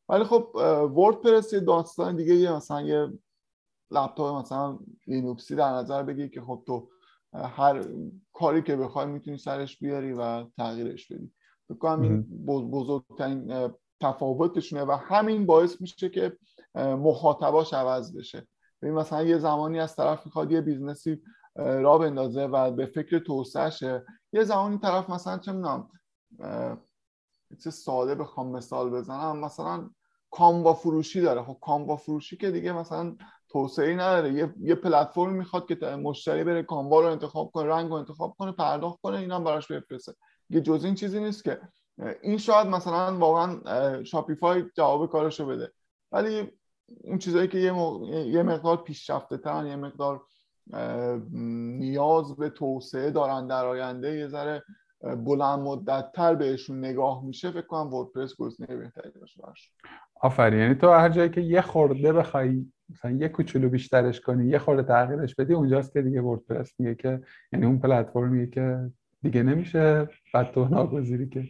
ولی خب وردپرس یه داستان دیگه یه مثلا یه لپتاپ مثلا لینوکسی در نظر بگیر که خب تو هر کاری که بخوای می‌تونی سرش بیاری و تغییرش بدی. بکنم این بزرگترین تفاوتشونه و همین باعث میشه که مخاطباش عوض بشه. ببین مثلا یه زمانی از طرف می‌خواد یه business ی راه بندازه و به فکر توسعهشه یه زمانی طرف مثلا چه می‌دونم چه ساده بخوام مثال بزنم مثلا کاموا فروشی داره. خب کاموا فروشی که دیگه مثلا توسعه نداره. یه, یه پلتفرم می‌خواد که مشتری بره کاموا رو انتخاب کنه رنگ رو انتخاب کنه پرداخت کنه اینا براش بفرسته. یه جز این چیزی نیست که. این شاید مثلا واقعا شاپیفای جواب کارشو بده. ولی اون چیزایی که یه, یه مقدار پیشرفته ترن یه مقدار نیاز به توسعه دارن در آینده یه ذره بلند مدت تر بهشون نگاه میشه فکر کنم وردپرس گزینه بهتری باشه. آفرین. یعنی تو هر جایی که یه خورده بخوای مثلا یه کوچولو بیشترش کنی یه خورده تغییرش بدی اونجاست که دیگه وردپرس میگه که یعنی اون پلتفرمیه که دیگه نمیشه بعد تو ناگزیری که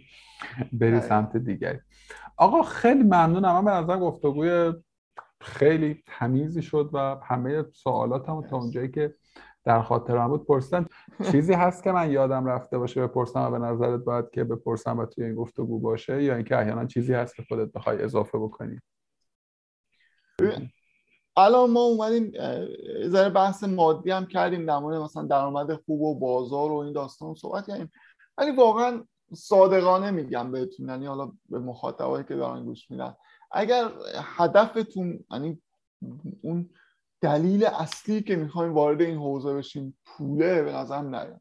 بری سمت دیگری. آقا خیلی ممنونم. من به نظر گفتگوی خیلی تمیزی شد و همه سوالاتم تا اونجایی که در خاطرم بود پرسیدن. چیزی هست که من یادم رفته باشه بپرسم و به نظرت باید که بپرسم و توی این گفتگو باشه یا اینکه احیانا چیزی هست که خودت بخوای اضافه بکنی؟ الان ما اومدیم ذره بحث مادی هم کردیم در مورد مثلا درآمد خوب و بازار و این داستان صحبت کردیم. ولی واقعا صادقانه میگم بهتون یعنی حالا به مخاطبایی که دارن گوش میدن. اگر هدفتون یعنی اون دلیل اصلی که می‌خوایم وارد این حوزه بشیم پوله به نظرم نیاد.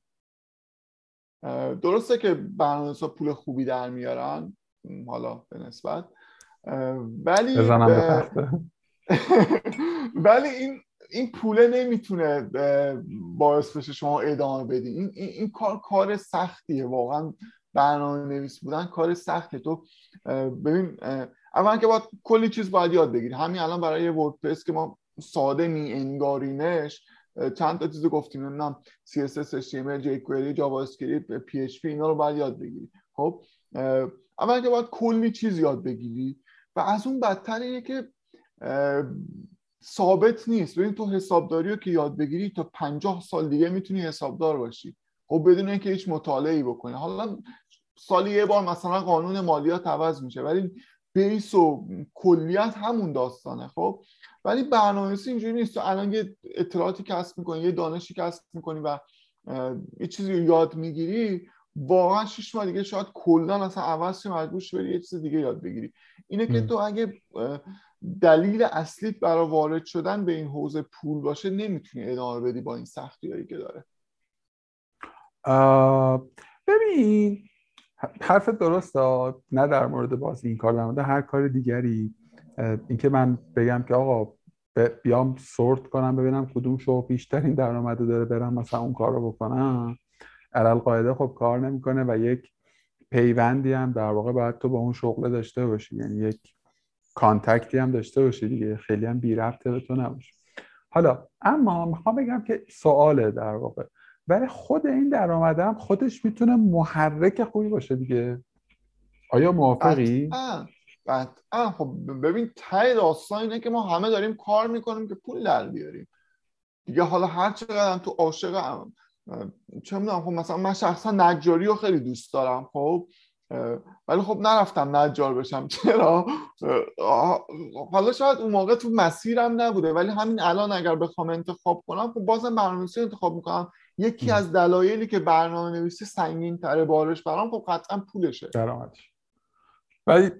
درسته که برنامه‌نویسا پول خوبی در میارن حالا به نسبت. ولی ولی این این پوله نمی‌تونه باعث بشه شما ادامه بدی. این, این, کار کار سختیه. واقعا برنامه نویس بودن کار سخته. تو ببین اول که باید کلی چیز باید یاد بگیری. همین الان برای وردپرس که ما ساده می انگارینش چند تا چیز گفتیم نمی‌دونم CSS HTML jQuery JavaScript PHP اینا رو باید یاد بگیری. خب اول که باید کلی چیز یاد بگیری و از اون بدتر اینه که ثابت نیست. ببین تو حسابداری رو که یاد بگیری تا پنجاه سال دیگه می‌تونی حسابدار باشی. خب بدون اینکه هیچ مطالعه بکنی. حالا سالی یه بار مثلا قانون مالیات عوض میشه ولی بیس و کلیت همون داستانه. خب ولی برنامه‌نویسی اینجوری نیست. تو الان یه اطلاعاتی کسب می‌کنی یه دانشی کسب می‌کنی و یه چیزی رو یاد می‌گیری واقعا شش ماه دیگه شاید کلا اصلا عوض شی مجبور بری یه چیز دیگه یاد بگیری. اینه که تو اگه دلیل اصلی برای وارد شدن به این حوزه پول باشه نمی‌تونی ادامه بدی با این سختی که داره. ببین حرف درست نه در مورد بازی این کار در مورد هر کار دیگری. اینکه من بگم که آقا بیام سورت کنم ببینم کدوم شو بیشترین درآمد داره برم مثلا اون کار رو بکنم. علل قاعده خب کار نمی‌کنه و یک پیوندی هم در واقع باید تو با اون شغل داشته باشی. یعنی یک کانتکتی هم داشته باشی دیگه. خیلی هم بی ربطه به تو نباشه. حالا اما می‌خوام بگم که سواله در واقع. ولی خود این درآمده هم خودش می‌تونه محرک خوبی باشه دیگه. آیا موافقی؟ قطعا خب ببین تای داستان اینه که ما همه داریم کار می‌کنیم که پول در بیاریم. دیگه حالا هر چقدر تو عاشق چه می‌دونم خب مثلا من شخصا نجاری رو خیلی دوست دارم خب. ولی خب نرفتم نجار بشم. چرا؟ حالا شاید اون موقع تو مسیرم نبوده ولی همین الان اگر بخوام انتخاب کنم خب بازم برنامه‌نویسی انتخاب می‌کنم. یکی از دلایلی که برنامه نویسی سنگین تره بارش برام خب قطعا پولشه. درآمدش. ولی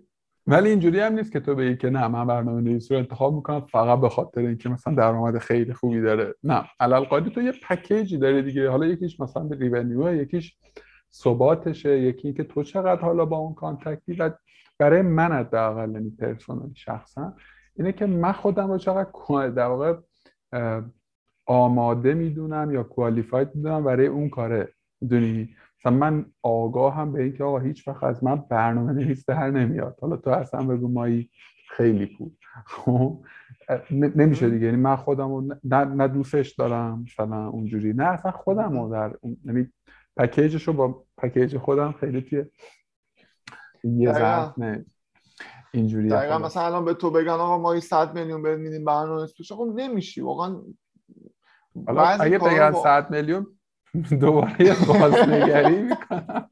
ولی اینجوری هم نیست که تو بگی که نه من برنامه نویسی رو انتخاب می‌کنم فقط به خاطر اینکه مثلا درآمد خیلی خوبی داره. نه علل تو یه پکیجی داره دیگه. حالا یکیش مثلا revenue یکیش ثباتشه یکی اینکه تو چقدر حالا با اون connected ی و برای من حداقل یعنی personally شخصا اینه که من خودم رو چقدر در واقع آماده می‌دونم یا qualified می‌دونم برای اون کاره. می‌دونی؟ مثلا من آگاه هم به اینکه آقا هیچ وقت از من برنامه نویس در نمیاد. حالا تو اصلا بگو مایی خیلی پول. خب؟ نمیشه دیگه. یعنی من خودم رو نه, دوستش دارم مثلا اونجوری. نه اصلا خودم رو در یعنی پکیجش رو با پکیج خودم خیلی توی یه ظرف نه. اینجوری دقیقا. مثلا الان به تو بگن آقا ما 100 میلیون بهت میدیم برنامه خب نمیشی. واقعا اگه بگن 100 میلیون دوباره یه بازنگری می‌کنم.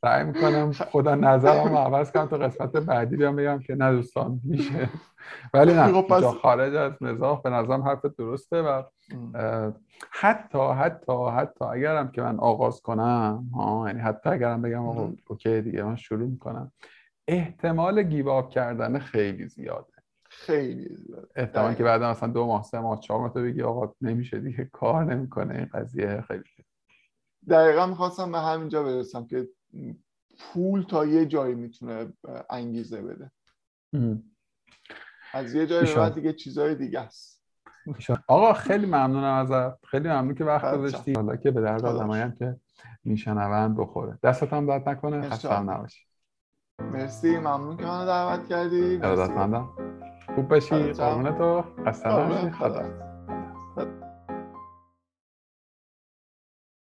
سعی می‌کنم خدا نظرم عوض کنم تا قسمت بعدی بیام بگم که نه دوستان میشه. ولی نه خب جا خارج از مزاح به نظرم حرف درسته و حتی حتی حتی اگرم که من آغاز کنم ها یعنی حتی اگرم بگم اوکی دیگه من شروع می‌کنم. احتمال گیواب کردن خیلی زیاده. خیلی زیاد احتمال که بعد مثلا دو ماه سه ماه چهار ماه تو بگی آقا نمیشه دیگه کار نمی‌کنه این قضیه خیلی. دقیقا می‌خواستم به همینجا برسم که پول تا یه جایی می‌تونه انگیزه بده. از یه جایی بعد دیگه چیزای دیگه است. آقا خیلی ممنونم ازت. خیلی ممنون که وقت گذاشتی. حالا که به درد آدمایی که میشنون بخوره. دستت هم درد نکنه خسته نباشی. مرسی. ممنون که منو دعوت کردی. ارادتمندم خوب باشی. قربونتو. خسته نباشی. خدا.